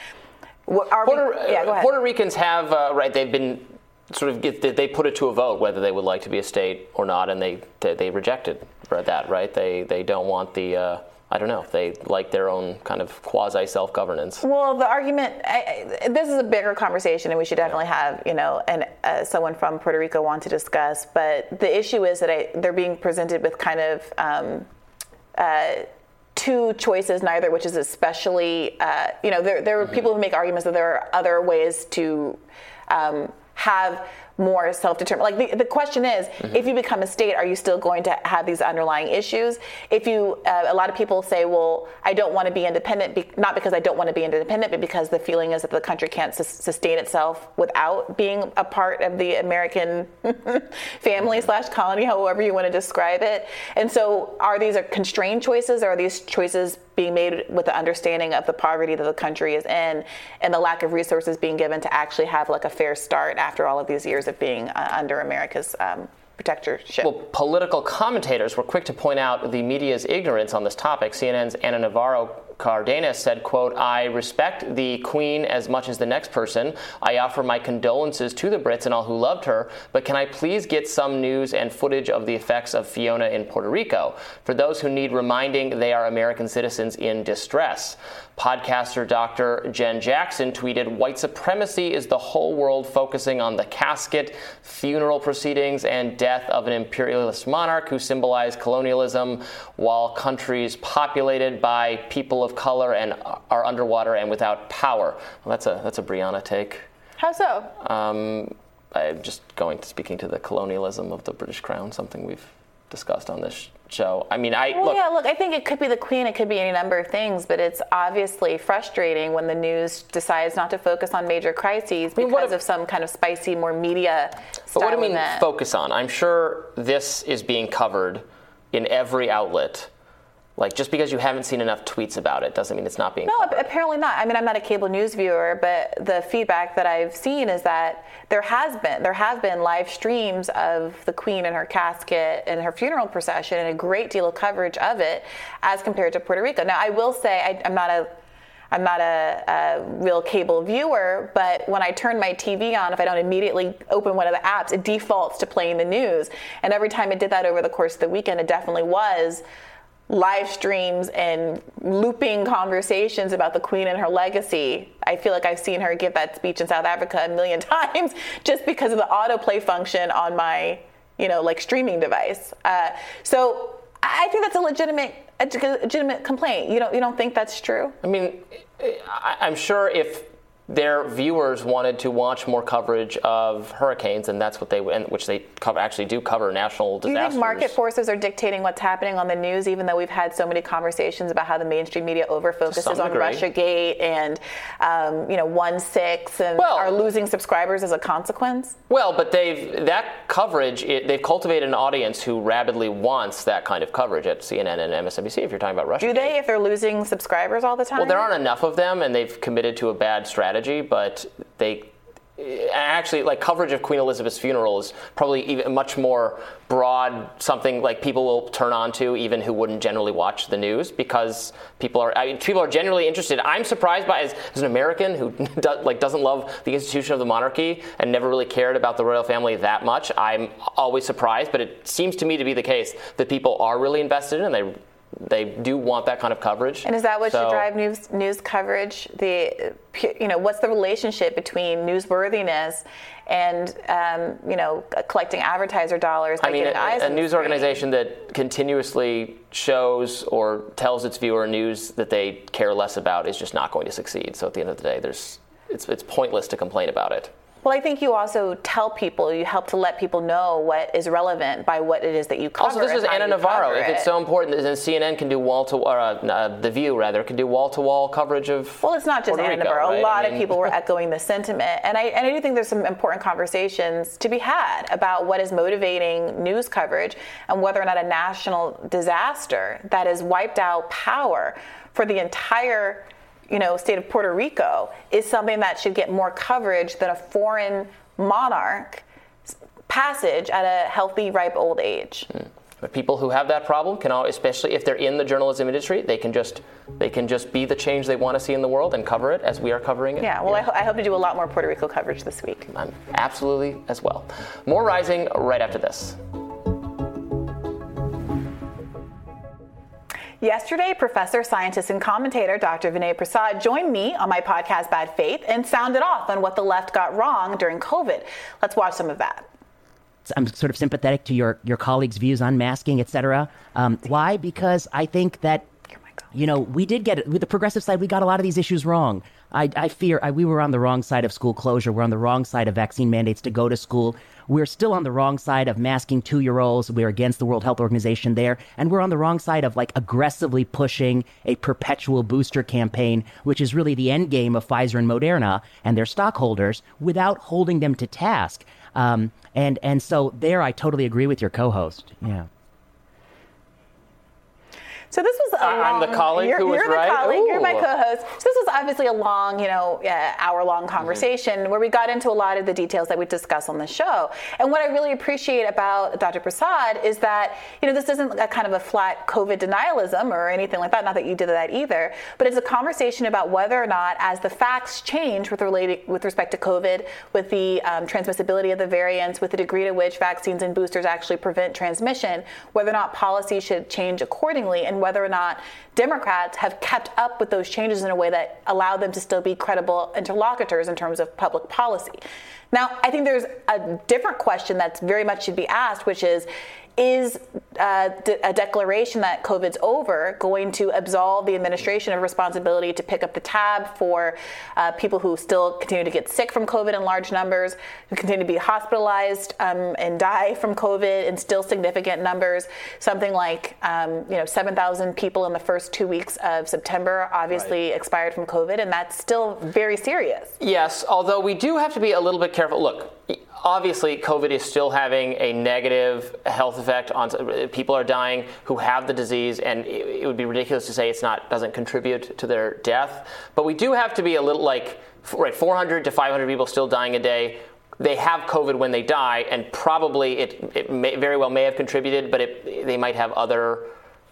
Puerto, we, yeah, Puerto, Ricans have uh, right. They've been sort of get, they put it to a vote whether they would like to be a state or not, and they they, they rejected that. Right? They they don't want the. Uh, I don't know. They like their own kind of quasi self governance. Well, the argument. I, I, this is a bigger conversation, and we should definitely have you know, and uh, someone from Puerto Rico want to discuss. But the issue is that I, they're being presented with kind of. Um, uh, two choices, neither which is especially, uh, you know, there, there are mm-hmm. people who make arguments that there are other ways to um, have more self-determined like the, the question is mm-hmm. if you become a state are you still going to have these underlying issues if you uh, a lot of people say well i don't want to be independent be, not because i don't want to be independent but because the feeling is that the country can't sustain itself without being a part of the american family mm-hmm. slash colony however you want to describe it and so are these are constrained choices or are these choices being made with the understanding of the poverty that the country is in and the lack of resources being given to actually have like a fair start after all of these years of being uh, under America's um, protectorship. Well, political commentators were quick to point out the media's ignorance on this topic. CNN's Ana Navarro Cardenas said, quote, I respect the Queen as much as the next person. I offer my condolences to the Brits and all who loved her, but can I please get some news and footage of the effects of Fiona in Puerto Rico? For those who need reminding, they are American citizens in distress. Podcaster Dr. Jen Jackson tweeted White supremacy is the whole world focusing on the casket, funeral proceedings, and death of an imperialist monarch who symbolized colonialism, while countries populated by people of color and are underwater and without power. Well, that's a, that's a Briahna take. How so? Um, I'm just going to speaking to the colonialism of the British Crown, something we've discussed on this show. I mean, I well, look, yeah. Look, I think it could be the Queen. It could be any number of things, but it's obviously frustrating when the news decides not to focus on major crises because I mean, of some kind of spicy, more media. But what do you mean focus on? I'm sure this is being covered in every outlet like just because you haven't seen enough tweets about it doesn't mean it's not being. No, covered. apparently not. I mean, I'm not a cable news viewer, but the feedback that I've seen is that there has been there have been live streams of the Queen and her casket and her funeral procession, and a great deal of coverage of it as compared to Puerto Rico. Now, I will say I, I'm not a I'm not a, a, real cable viewer, but when I turn my TV on, if I don't immediately open one of the apps, it defaults to playing the news. And every time it did that over the course of the weekend, it definitely was live streams and looping conversations about the queen and her legacy. I feel like I've seen her give that speech in South Africa a million times just because of the autoplay function on my, you know, like streaming device. Uh, so I think that's a legitimate, a legitimate complaint. You don't, you don't think that's true? I mean, I'm sure if their viewers wanted to watch more coverage of hurricanes, and that's what they which they cover, actually do cover national disasters. Do you think market forces are dictating what's happening on the news, even though we've had so many conversations about how the mainstream media overfocuses on Russia Gate and um, you know one six and well, are losing subscribers as a consequence? Well, but they've that coverage it, they've cultivated an audience who rapidly wants that kind of coverage at CNN and MSNBC. If you're talking about Russia, do they? If they're losing subscribers all the time? Well, there aren't enough of them, and they've committed to a bad strategy strategy, but they actually like coverage of Queen Elizabeth's funeral is probably even much more broad, something like people will turn on to even who wouldn't generally watch the news because people are I mean, people are genuinely interested. I'm surprised by as, as an American who do, like doesn't love the institution of the monarchy and never really cared about the royal family that much. I'm always surprised, but it seems to me to be the case that people are really invested in and they they do want that kind of coverage. And is that what so, should drive news news coverage? The you know what's the relationship between newsworthiness and um, you know collecting advertiser dollars? I mean, a, a news organization that continuously shows or tells its viewer news that they care less about is just not going to succeed. So at the end of the day, there's it's it's pointless to complain about it. Well, I think you also tell people, you help to let people know what is relevant by what it is that you cover. Also, this is Ana Navarro. If it's so important, then CNN can do wall to, or uh, uh, The View rather, can do wall to wall coverage of. Well, it's not just Puerto Rico, Navarro. Right? A lot I mean, of people were echoing the sentiment, and I and I do think there's some important conversations to be had about what is motivating news coverage and whether or not a national disaster that has wiped out power for the entire you know, state of Puerto Rico is something that should get more coverage than a foreign monarch passage at a healthy, ripe old age. Mm. But people who have that problem can, all, especially if they're in the journalism industry, they can just they can just be the change they want to see in the world and cover it as we are covering it. Yeah. Well, I, ho- I hope to do a lot more Puerto Rico coverage this week. I'm absolutely as well. More rising right after this. Yesterday, professor, scientist, and commentator Dr. Vinay Prasad joined me on my podcast Bad Faith and sounded off on what the left got wrong during COVID. Let's watch some of that. I'm sort of sympathetic to your, your colleagues' views on masking, et cetera. Um, why? Because I think that, you know, we did get it. With the progressive side, we got a lot of these issues wrong. I, I fear I, we were on the wrong side of school closure. We're on the wrong side of vaccine mandates to go to school. We're still on the wrong side of masking two year olds. We're against the World Health Organization there. And we're on the wrong side of like aggressively pushing a perpetual booster campaign, which is really the end game of Pfizer and Moderna and their stockholders without holding them to task. Um, and, and so there, I totally agree with your co host. Yeah. So this was a I'm long, the colleague you're, who was you're right. the colleague, Ooh. you're my co-host. So this was obviously a long, you know, uh, hour-long Mm-hmm. conversation mm-hmm. where we got into a lot of the details that we discuss on the show. And what I really appreciate about Dr. Prasad is that, you know, this isn't a kind of a flat COVID denialism or anything like that. Not that you did that either, but it's a conversation about whether or not, as the facts change with related with respect to COVID, with the um, transmissibility of the variants, with the degree to which vaccines and boosters actually prevent transmission, whether or not policy should change accordingly, and whether or not Democrats have kept up with those changes in a way that allow them to still be credible interlocutors in terms of public policy. Now, I think there's a different question that's very much should be asked, which is is uh, a declaration that COVID's over going to absolve the administration of responsibility to pick up the tab for uh, people who still continue to get sick from COVID in large numbers, who continue to be hospitalized um, and die from COVID in still significant numbers? Something like um, you know 7,000 people in the first two weeks of September obviously right. expired from COVID, and that's still very serious. Yes, although we do have to be a little bit careful. Look obviously COVID is still having a negative health effect on people are dying who have the disease, and it would be ridiculous to say it's not doesn't contribute to their death. But we do have to be a little like right 400 to 500 people still dying a day. They have COVID when they die, and probably it, it may, very well may have contributed, but it, they might have other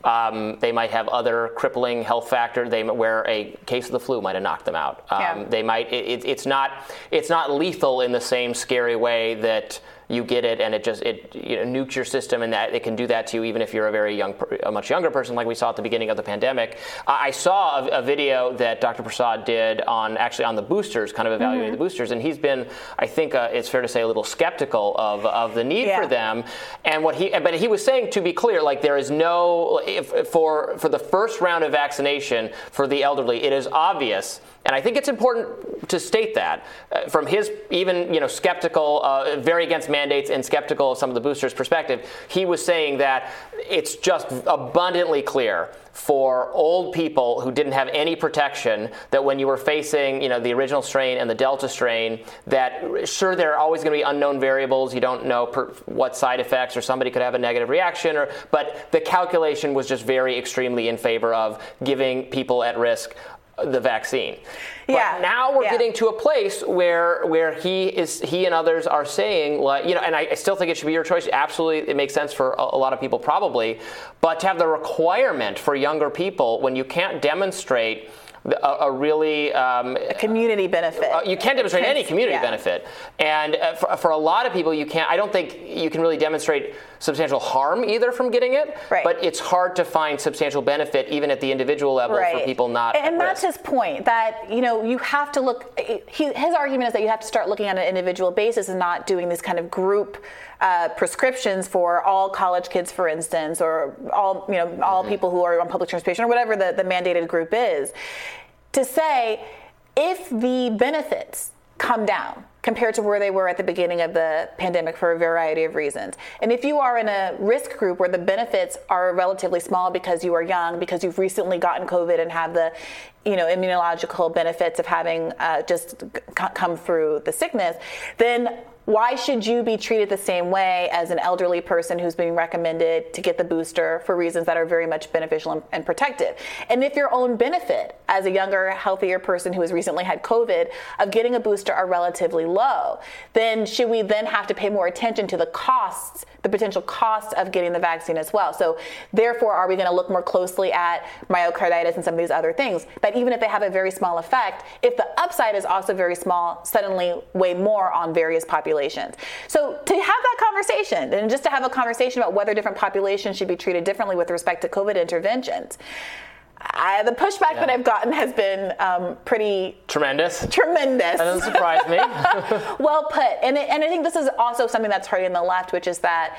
Um, they might have other crippling health factor. They where a case of the flu might have knocked them out. Um, yeah. They might. It, it's not. It's not lethal in the same scary way that you get it and it just it you know, nukes your system and that it can do that to you even if you're a very young a much younger person like we saw at the beginning of the pandemic i saw a, a video that dr prasad did on actually on the boosters kind of evaluating mm-hmm. the boosters and he's been i think uh, it's fair to say a little skeptical of, of the need yeah. for them and what he but he was saying to be clear like there is no if, for for the first round of vaccination for the elderly it is obvious and I think it's important to state that uh, from his even you know skeptical, uh, very against mandates and skeptical of some of the boosters' perspective. He was saying that it's just abundantly clear for old people who didn't have any protection that when you were facing you know the original strain and the delta strain that sure there are always going to be unknown variables you don't know per, what side effects or somebody could have a negative reaction or but the calculation was just very extremely in favor of giving people at risk the vaccine. But yeah. now we're yeah. getting to a place where where he is he and others are saying like you know and I, I still think it should be your choice. Absolutely, it makes sense for a, a, lot of people probably, but to have the requirement for younger people when you can't demonstrate a, a really um, a community benefit. Uh, you can't demonstrate any community yeah. benefit, and uh, for, for, a lot of people, you can't. I don't think you can really demonstrate substantial harm either from getting it. Right. But it's hard to find substantial benefit even at the individual level right. for people not. And that's risk. his point. That you know you have to look. He, his argument is that you have to start looking on an individual basis and not doing this kind of group. Uh, prescriptions for all college kids, for instance, or all you know, all mm-hmm. people who are on public transportation, or whatever the, the mandated group is, to say if the benefits come down compared to where they were at the beginning of the pandemic for a variety of reasons. And if you are in a risk group where the benefits are relatively small because you are young, because you've recently gotten COVID and have the you know immunological benefits of having uh, just c- come through the sickness, then why should you be treated the same way as an elderly person who's being recommended to get the booster for reasons that are very much beneficial and, and, protective? And if your own benefit as a younger, healthier person who has recently had COVID of getting a booster are relatively low, then should we then have to pay more attention to the costs, the potential costs of getting the vaccine as well? So therefore, are we going to look more closely at myocarditis and some of these other things that even if they have a very small effect, if the upside is also very small, suddenly weigh more on various populations? Populations. So to have that conversation and just to have a conversation about whether different populations should be treated differently with respect to COVID interventions. I, the pushback yeah. that I've gotten has been um, pretty tremendous. Tremendous. That doesn't surprise me. well put, and and I think this is also something that's hurting the left, which is that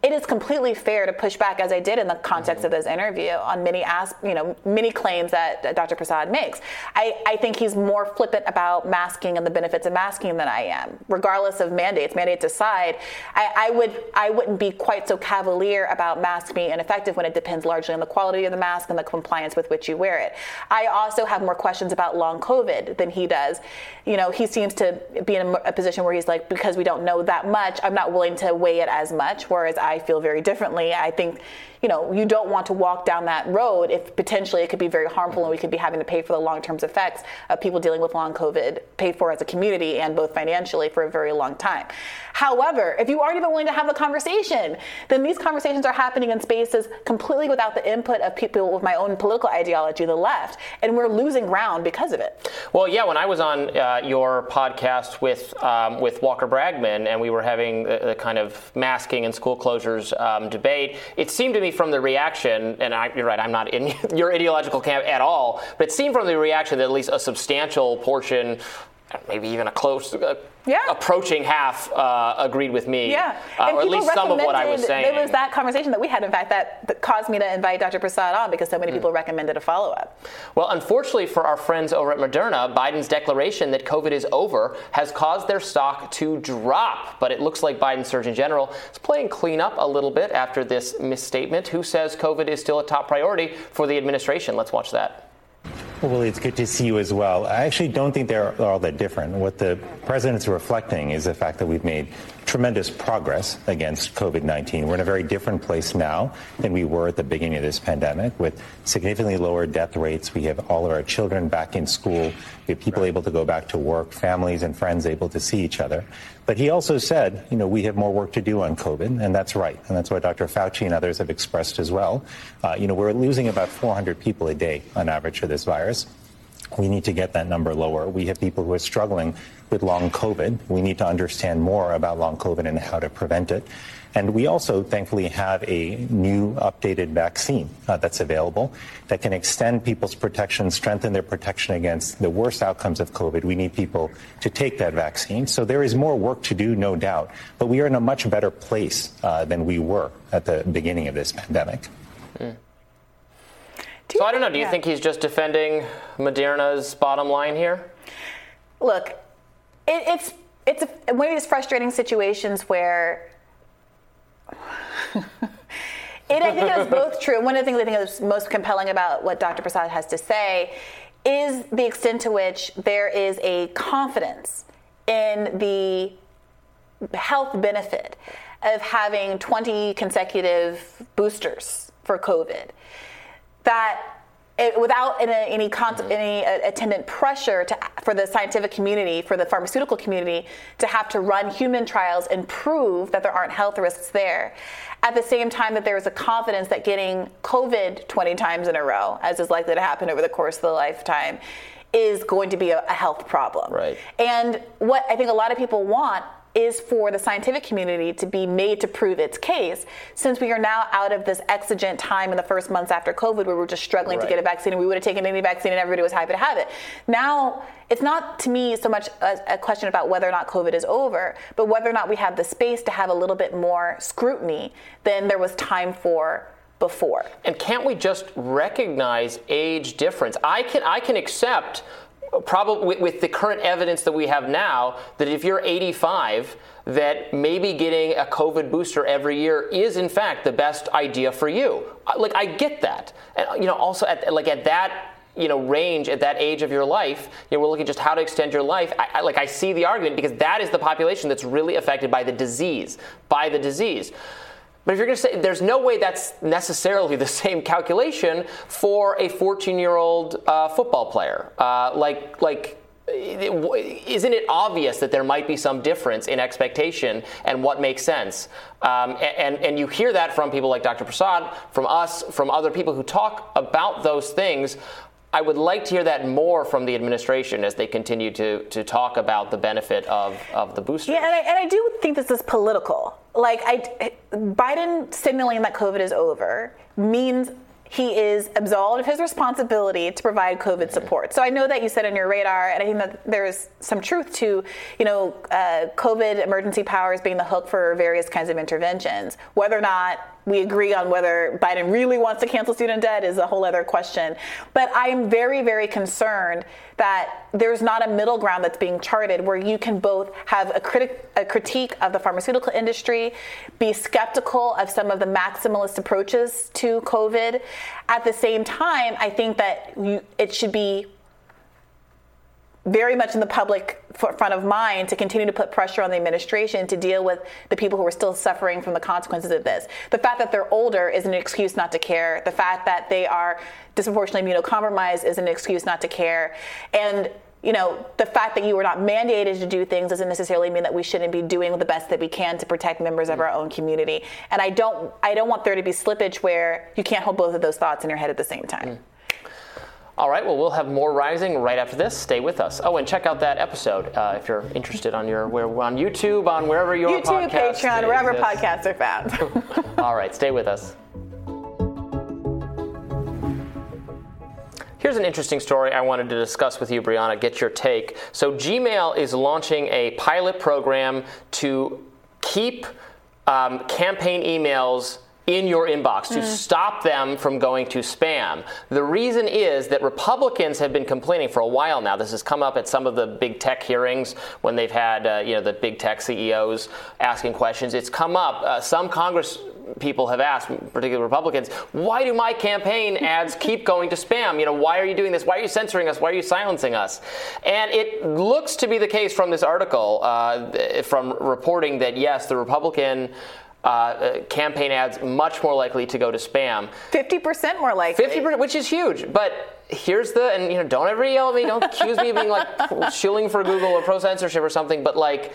it is completely fair to push back, as I did in the context mm-hmm. of this interview, on many you know many claims that Dr. Prasad makes. I, I think he's more flippant about masking and the benefits of masking than I am. Regardless of mandates, mandates aside, I, I would I wouldn't be quite so cavalier about masks being ineffective when it depends largely on the quality of the mask and the compliance with which you wear it. I also have more questions about long COVID than he does. You know, he seems to be in a, a position where he's like, because we don't know that much, I'm not willing to weigh it as much. Whereas feel very differently. I think you know, you don't want to walk down that road if potentially it could be very harmful and we could be having to pay for the long-term effects of people dealing with long COVID paid for as a community and both financially for a very long time. However, if you aren't even willing to have the conversation, then these conversations are happening in spaces completely without the input of people with my own political ideology, the left, and we're losing ground because of it. Well, yeah, when I was on uh, your podcast with um, with Walker Bragman and we were having the, the kind of masking and school closures um, debate, it seemed to me from the reaction, and I, you're right, I'm not in your ideological camp at all, but it seemed from the reaction that at least a substantial portion maybe even a close uh, yeah. approaching half uh, agreed with me. Yeah, uh, or at least some of what I was saying. There was that conversation that we had, in fact, that, that caused me to invite Dr. Prasad on because so many mm. people recommended a follow up. Well, unfortunately for our friends over at Moderna, Biden's declaration that COVID is over has caused their stock to drop. But it looks like Biden's Surgeon General is playing cleanup a little bit after this misstatement. Who says COVID is still a top priority for the administration? Let's watch that. Well, it's good to see you as well. I actually don't think they're all that different. What the president's reflecting is the fact that we've made tremendous progress against COVID 19. We're in a very different place now than we were at the beginning of this pandemic with significantly lower death rates. We have all of our children back in school. We have people able to go back to work, families and friends able to see each other. But he also said, you know, we have more work to do on COVID, and that's right. And that's what Dr. Fauci and others have expressed as well. Uh, you know, we're losing about 400 people a day on average for this virus. We need to get that number lower. We have people who are struggling with long COVID. We need to understand more about long COVID and how to prevent it. And we also, thankfully, have a new updated vaccine uh, that's available that can extend people's protection, strengthen their protection against the worst outcomes of COVID. We need people to take that vaccine. So there is more work to do, no doubt. But we are in a much better place uh, than we were at the beginning of this pandemic. Mm. So I don't know. Do you yeah. think he's just defending Moderna's bottom line here? Look, it, it's it's a, one of these frustrating situations where it, I think is both true. One of the things I think is most compelling about what Dr. Prasad has to say is the extent to which there is a confidence in the health benefit of having 20 consecutive boosters for COVID. That it, without any any, mm-hmm. any uh, attendant pressure to, for the scientific community, for the pharmaceutical community, to have to run human trials and prove that there aren't health risks there. At the same time, that there is a confidence that getting COVID 20 times in a row, as is likely to happen over the course of the lifetime, is going to be a, a health problem. Right. And what I think a lot of people want is for the scientific community to be made to prove its case since we are now out of this exigent time in the first months after COVID where we were just struggling right. to get a vaccine and we would have taken any vaccine and everybody was happy to have it. Now, it's not to me so much a, a question about whether or not COVID is over, but whether or not we have the space to have a little bit more scrutiny than there was time for before. And can't we just recognize age difference? I can I can accept probably with, the current evidence that we have now that if you're 85 that maybe getting a covid booster every year is in fact the best idea for you. Like i get that. And you know also at like at that you know range at that age of your life you know we're looking just how to extend your life. I, I, like i see the argument because that is the population that's really affected by the disease by the disease but if you're going to say there's no way that's necessarily the same calculation for a 14 year old uh, football player, uh, like like isn't it obvious that there might be some difference in expectation and what makes sense? Um, and, and you hear that from people like Dr. Prasad, from us, from other people who talk about those things. I would like to hear that more from the administration as they continue to, to talk about the benefit of, of the booster. Yeah, and I, and I do think this is political. Like, I, Biden signaling that COVID is over means he is absolved of his responsibility to provide COVID support. So I know that you said on your radar, and I think that there's some truth to, you know, uh, COVID emergency powers being the hook for various kinds of interventions. Whether or not we agree on whether Biden really wants to cancel student debt is a whole other question. But I am very, very concerned that there's not a middle ground that's being charted where you can both have a, a critique of the pharmaceutical industry, be skeptical of some of the maximalist approaches to COVID. At the same time, I think that you, it should be very much in the public front of mind to continue to put pressure on the administration to deal with the people who are still suffering from the consequences of this. The fact that they're older is an excuse not to care. The fact that they are disproportionately immunocompromised is an excuse not to care. And you know, the fact that you are not mandated to do things doesn't necessarily mean that we shouldn't be doing the best that we can to protect members of our own community. And I don't, I don't want there to be slippage where you can't hold both of those thoughts in your head at the same time. Mm. All right, well, we'll have more rising right after this. Stay with us. Oh, and check out that episode uh, if you're interested on your where on YouTube, on wherever your YouTube, Patreon, wherever podcasts are found. All right, stay with us. Here's an interesting story I wanted to discuss with you, Briahna. Get your take. So, Gmail is launching a pilot program to keep um, campaign emails in your inbox to Mm. stop them from going to spam. The reason is that Republicans have been complaining for a while now. This has come up at some of the big tech hearings when they've had uh, you know the big tech CEOs asking questions. It's come up. Uh, some Congress people have asked, particularly Republicans, why do my campaign ads keep going to spam? You know, why are you doing this? Why are you censoring us? Why are you silencing us? And it looks to be the case from this article, uh, from reporting that yes, the Republican. Uh, campaign ads much more likely to go to spam. 50% more likely. 50%, which is huge. But here's the, and you know, don't ever yell at me. Don't accuse me of being like shilling for Google or pro censorship or something. But like,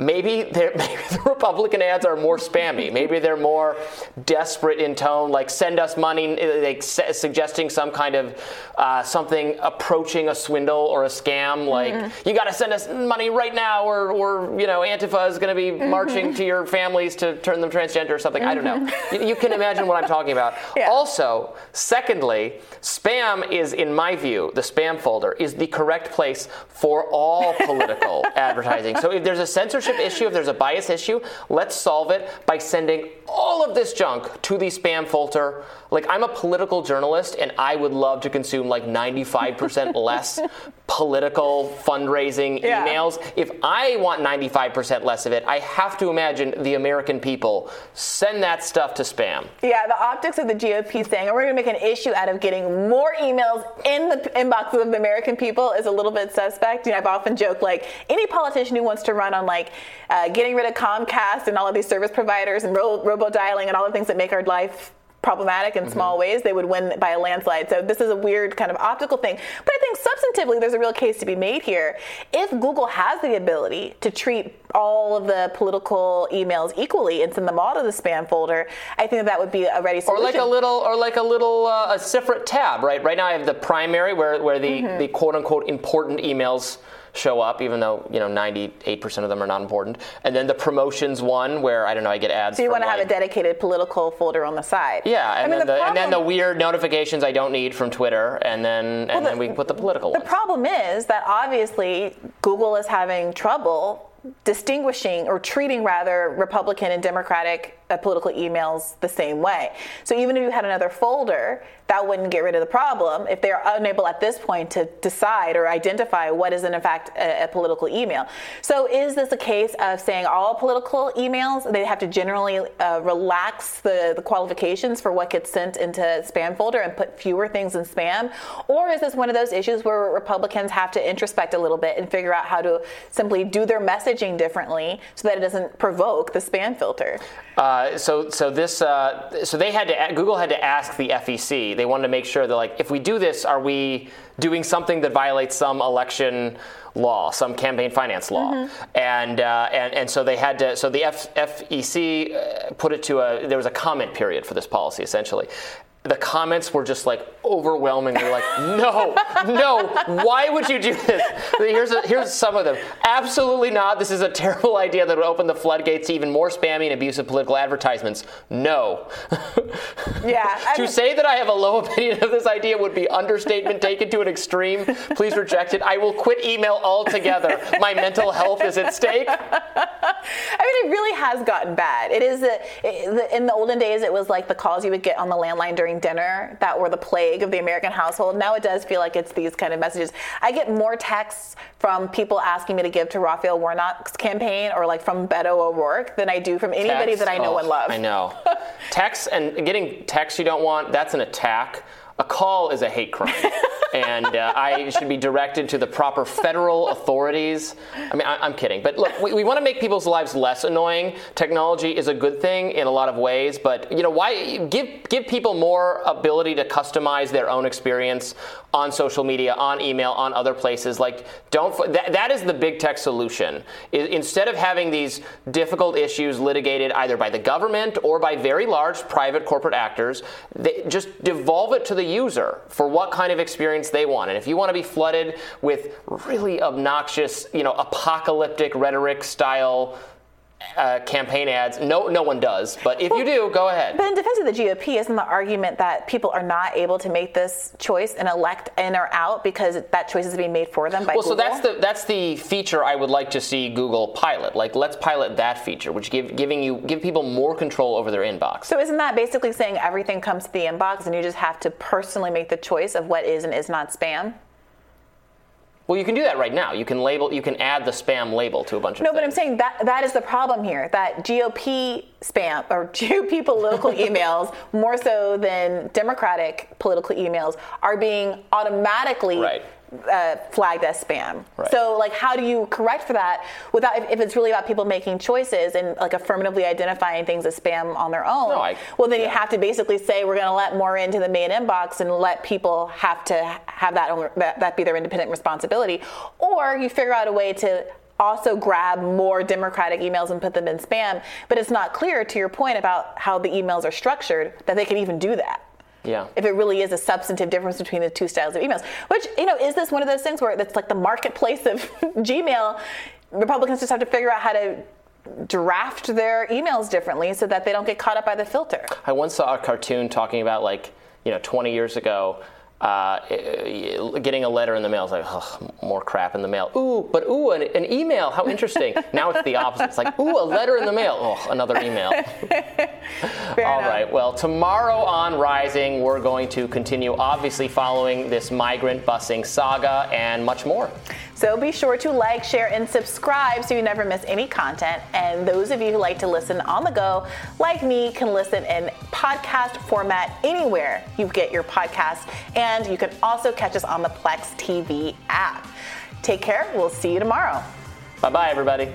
maybe, they're- maybe the Republican ads are more spammy. Maybe they're more desperate in tone, like send us money, like suggesting some kind of uh, something approaching a swindle or a scam. Like Mhm. you got to send us money right now, or, or you know, Antifa is going to be marching to your families to turn them transgender or something. I don't know. You, you can imagine what I'm talking about. Also, secondly, spam is, in my view, the spam folder is the correct place for all political advertising. So if there's a censorship issue, if there's a bias issue, let's solve it by sending all of this junk to the spam filter. Like I'm a political journalist and I would love to consume like 95% less political fundraising Yeah. emails. If I want 95% less of it, I have to imagine the American people send that stuff to spam. Yeah, the optics of the GOP saying we're going to make an issue out of getting more emails in the inboxes of the American people is a little bit suspect. You know, I've often joked like any politician who wants to run on like uh, getting rid of Comcast and all of these service providers and ro- robo dialing and all the things that make our life problematic in small ways, they would win by a landslide. So this is a weird kind of optical thing. But I think substantively there's a real case to be made here. If Google has the ability to treat all of the political emails equally and send them all to the spam folder, I think that, that would be a ready solution. Or like a little, or like a little, uh, a separate tab, right? Right now I have the primary where, where the, Mhm. the quote unquote important emails show up, even though, you know, 98% of them are not important. And then the promotions one where, I don't know, I get ads so you want to have a dedicated political folder on the side. Yeah, and, I mean, then the, and then the weird notifications I don't need from Twitter, and then and then we put the political The ones. problem is that obviously Google is having trouble distinguishing or treating rather Republican and Democratic uh, political emails the same way. So even if you had another folder, that wouldn't get rid of the problem if they're unable at this point to decide or identify what is in fact a, a political email. So is this a case of saying all political emails they have to generally uh, relax the, the qualifications for what gets sent into spam folder and put fewer things in spam, or is this one of those issues where Republicans have to introspect a little bit and figure out how to simply do their messaging differently so that it doesn't provoke the spam filter? Uh, so so this uh, so they had to Google had to ask the FEC. They wanted to make sure that like if we do this, are we doing something that violates some election law, some campaign finance law? And uh, and and so they had to. So the F- FEC uh, put it to a there was a comment period for this policy essentially. The comments were just like overwhelmingly like, no, no, why would you do this? Here's, a, here's some of them. Absolutely not. This is a terrible idea that would open the floodgates to even more spammy and abusive political advertisements. No. Yeah. to say that I have a low opinion of this idea would be understatement taken to an extreme. Please reject it. I will quit email altogether. My mental health is at stake. I mean, it really has gotten bad. It is a, in the olden days, it was like the calls you would get on the landline during dinner that were the plague of the American household. Now it does feel like it's these kind of messages. I get more texts from people asking me to give to Raphael Warnock's campaign or like from Beto O'Rourke than I do from anybody Text, that I know oh, and love. I know. texts and getting texts you don't want, that's an attack. A call is a hate crime. and uh, I should be directed to the proper federal authorities. I mean, I, I'm kidding. But look, we, we want to make people's lives less annoying. Technology is a good thing in a lot of ways, but you know, why give give people more ability to customize their own experience on social media, on email, on other places? Like, don't that, that is the big tech solution. I- instead of having these difficult issues litigated either by the government or by very large private corporate actors, they just devolve it to the user for what kind of experience they want. And if you want to be flooded with really obnoxious, you know, apocalyptic rhetoric style uh, campaign ads. No, no one does. But if you do, go ahead. But in defense of the GOP, isn't the argument that people are not able to make this choice and elect in or out because that choice is being made for them by well, Google? so that's the that's the feature I would like to see Google pilot. Like, let's pilot that feature, which give giving you give people more control over their inbox. So isn't that basically saying everything comes to the inbox and you just have to personally make the choice of what is and is not spam? Well, you can do that right now. You can label, you can add the spam label to a bunch of. No, but I'm saying that that is the problem here. That GOP spam or GOP political emails, more so than Democratic political emails, are being automatically Right. Uh, flagged as spam. Right. So, like, how do you correct for that without if, if it's really about people making choices and like affirmatively identifying things as spam on their own? No, I- well, then you have to basically say we're going to let more into the main inbox and let people have to have that own, that, that be their independent responsibility, or you figure out a way to also grab more democratic emails and put them in spam but it's not clear to your point about how the emails are structured that they can even do that Yeah. if it really is a substantive difference between the two styles of emails. Which, you know, is this one of those things where it's like the marketplace of Gmail? Republicans just have to figure out how to draft their emails differently so that they don't get caught up by the filter. I once saw a cartoon talking about like you know 20 years ago. Uh, getting a letter in the mail is like ugh, more crap in the mail. Ooh, but ooh, an, an email. How interesting. now it's the opposite. It's like ooh, a letter in the mail. Oh, another email. All right. Well, tomorrow on Rising, we're going to continue, obviously, following this migrant busing saga and much more. So be sure to like, share, and subscribe so you never miss any content. And those of you who like to listen on the go, like me, can listen in podcast format anywhere you get your podcast. And you can also catch us on the Plex TV app. Take care. We'll see you tomorrow. Bye bye, everybody.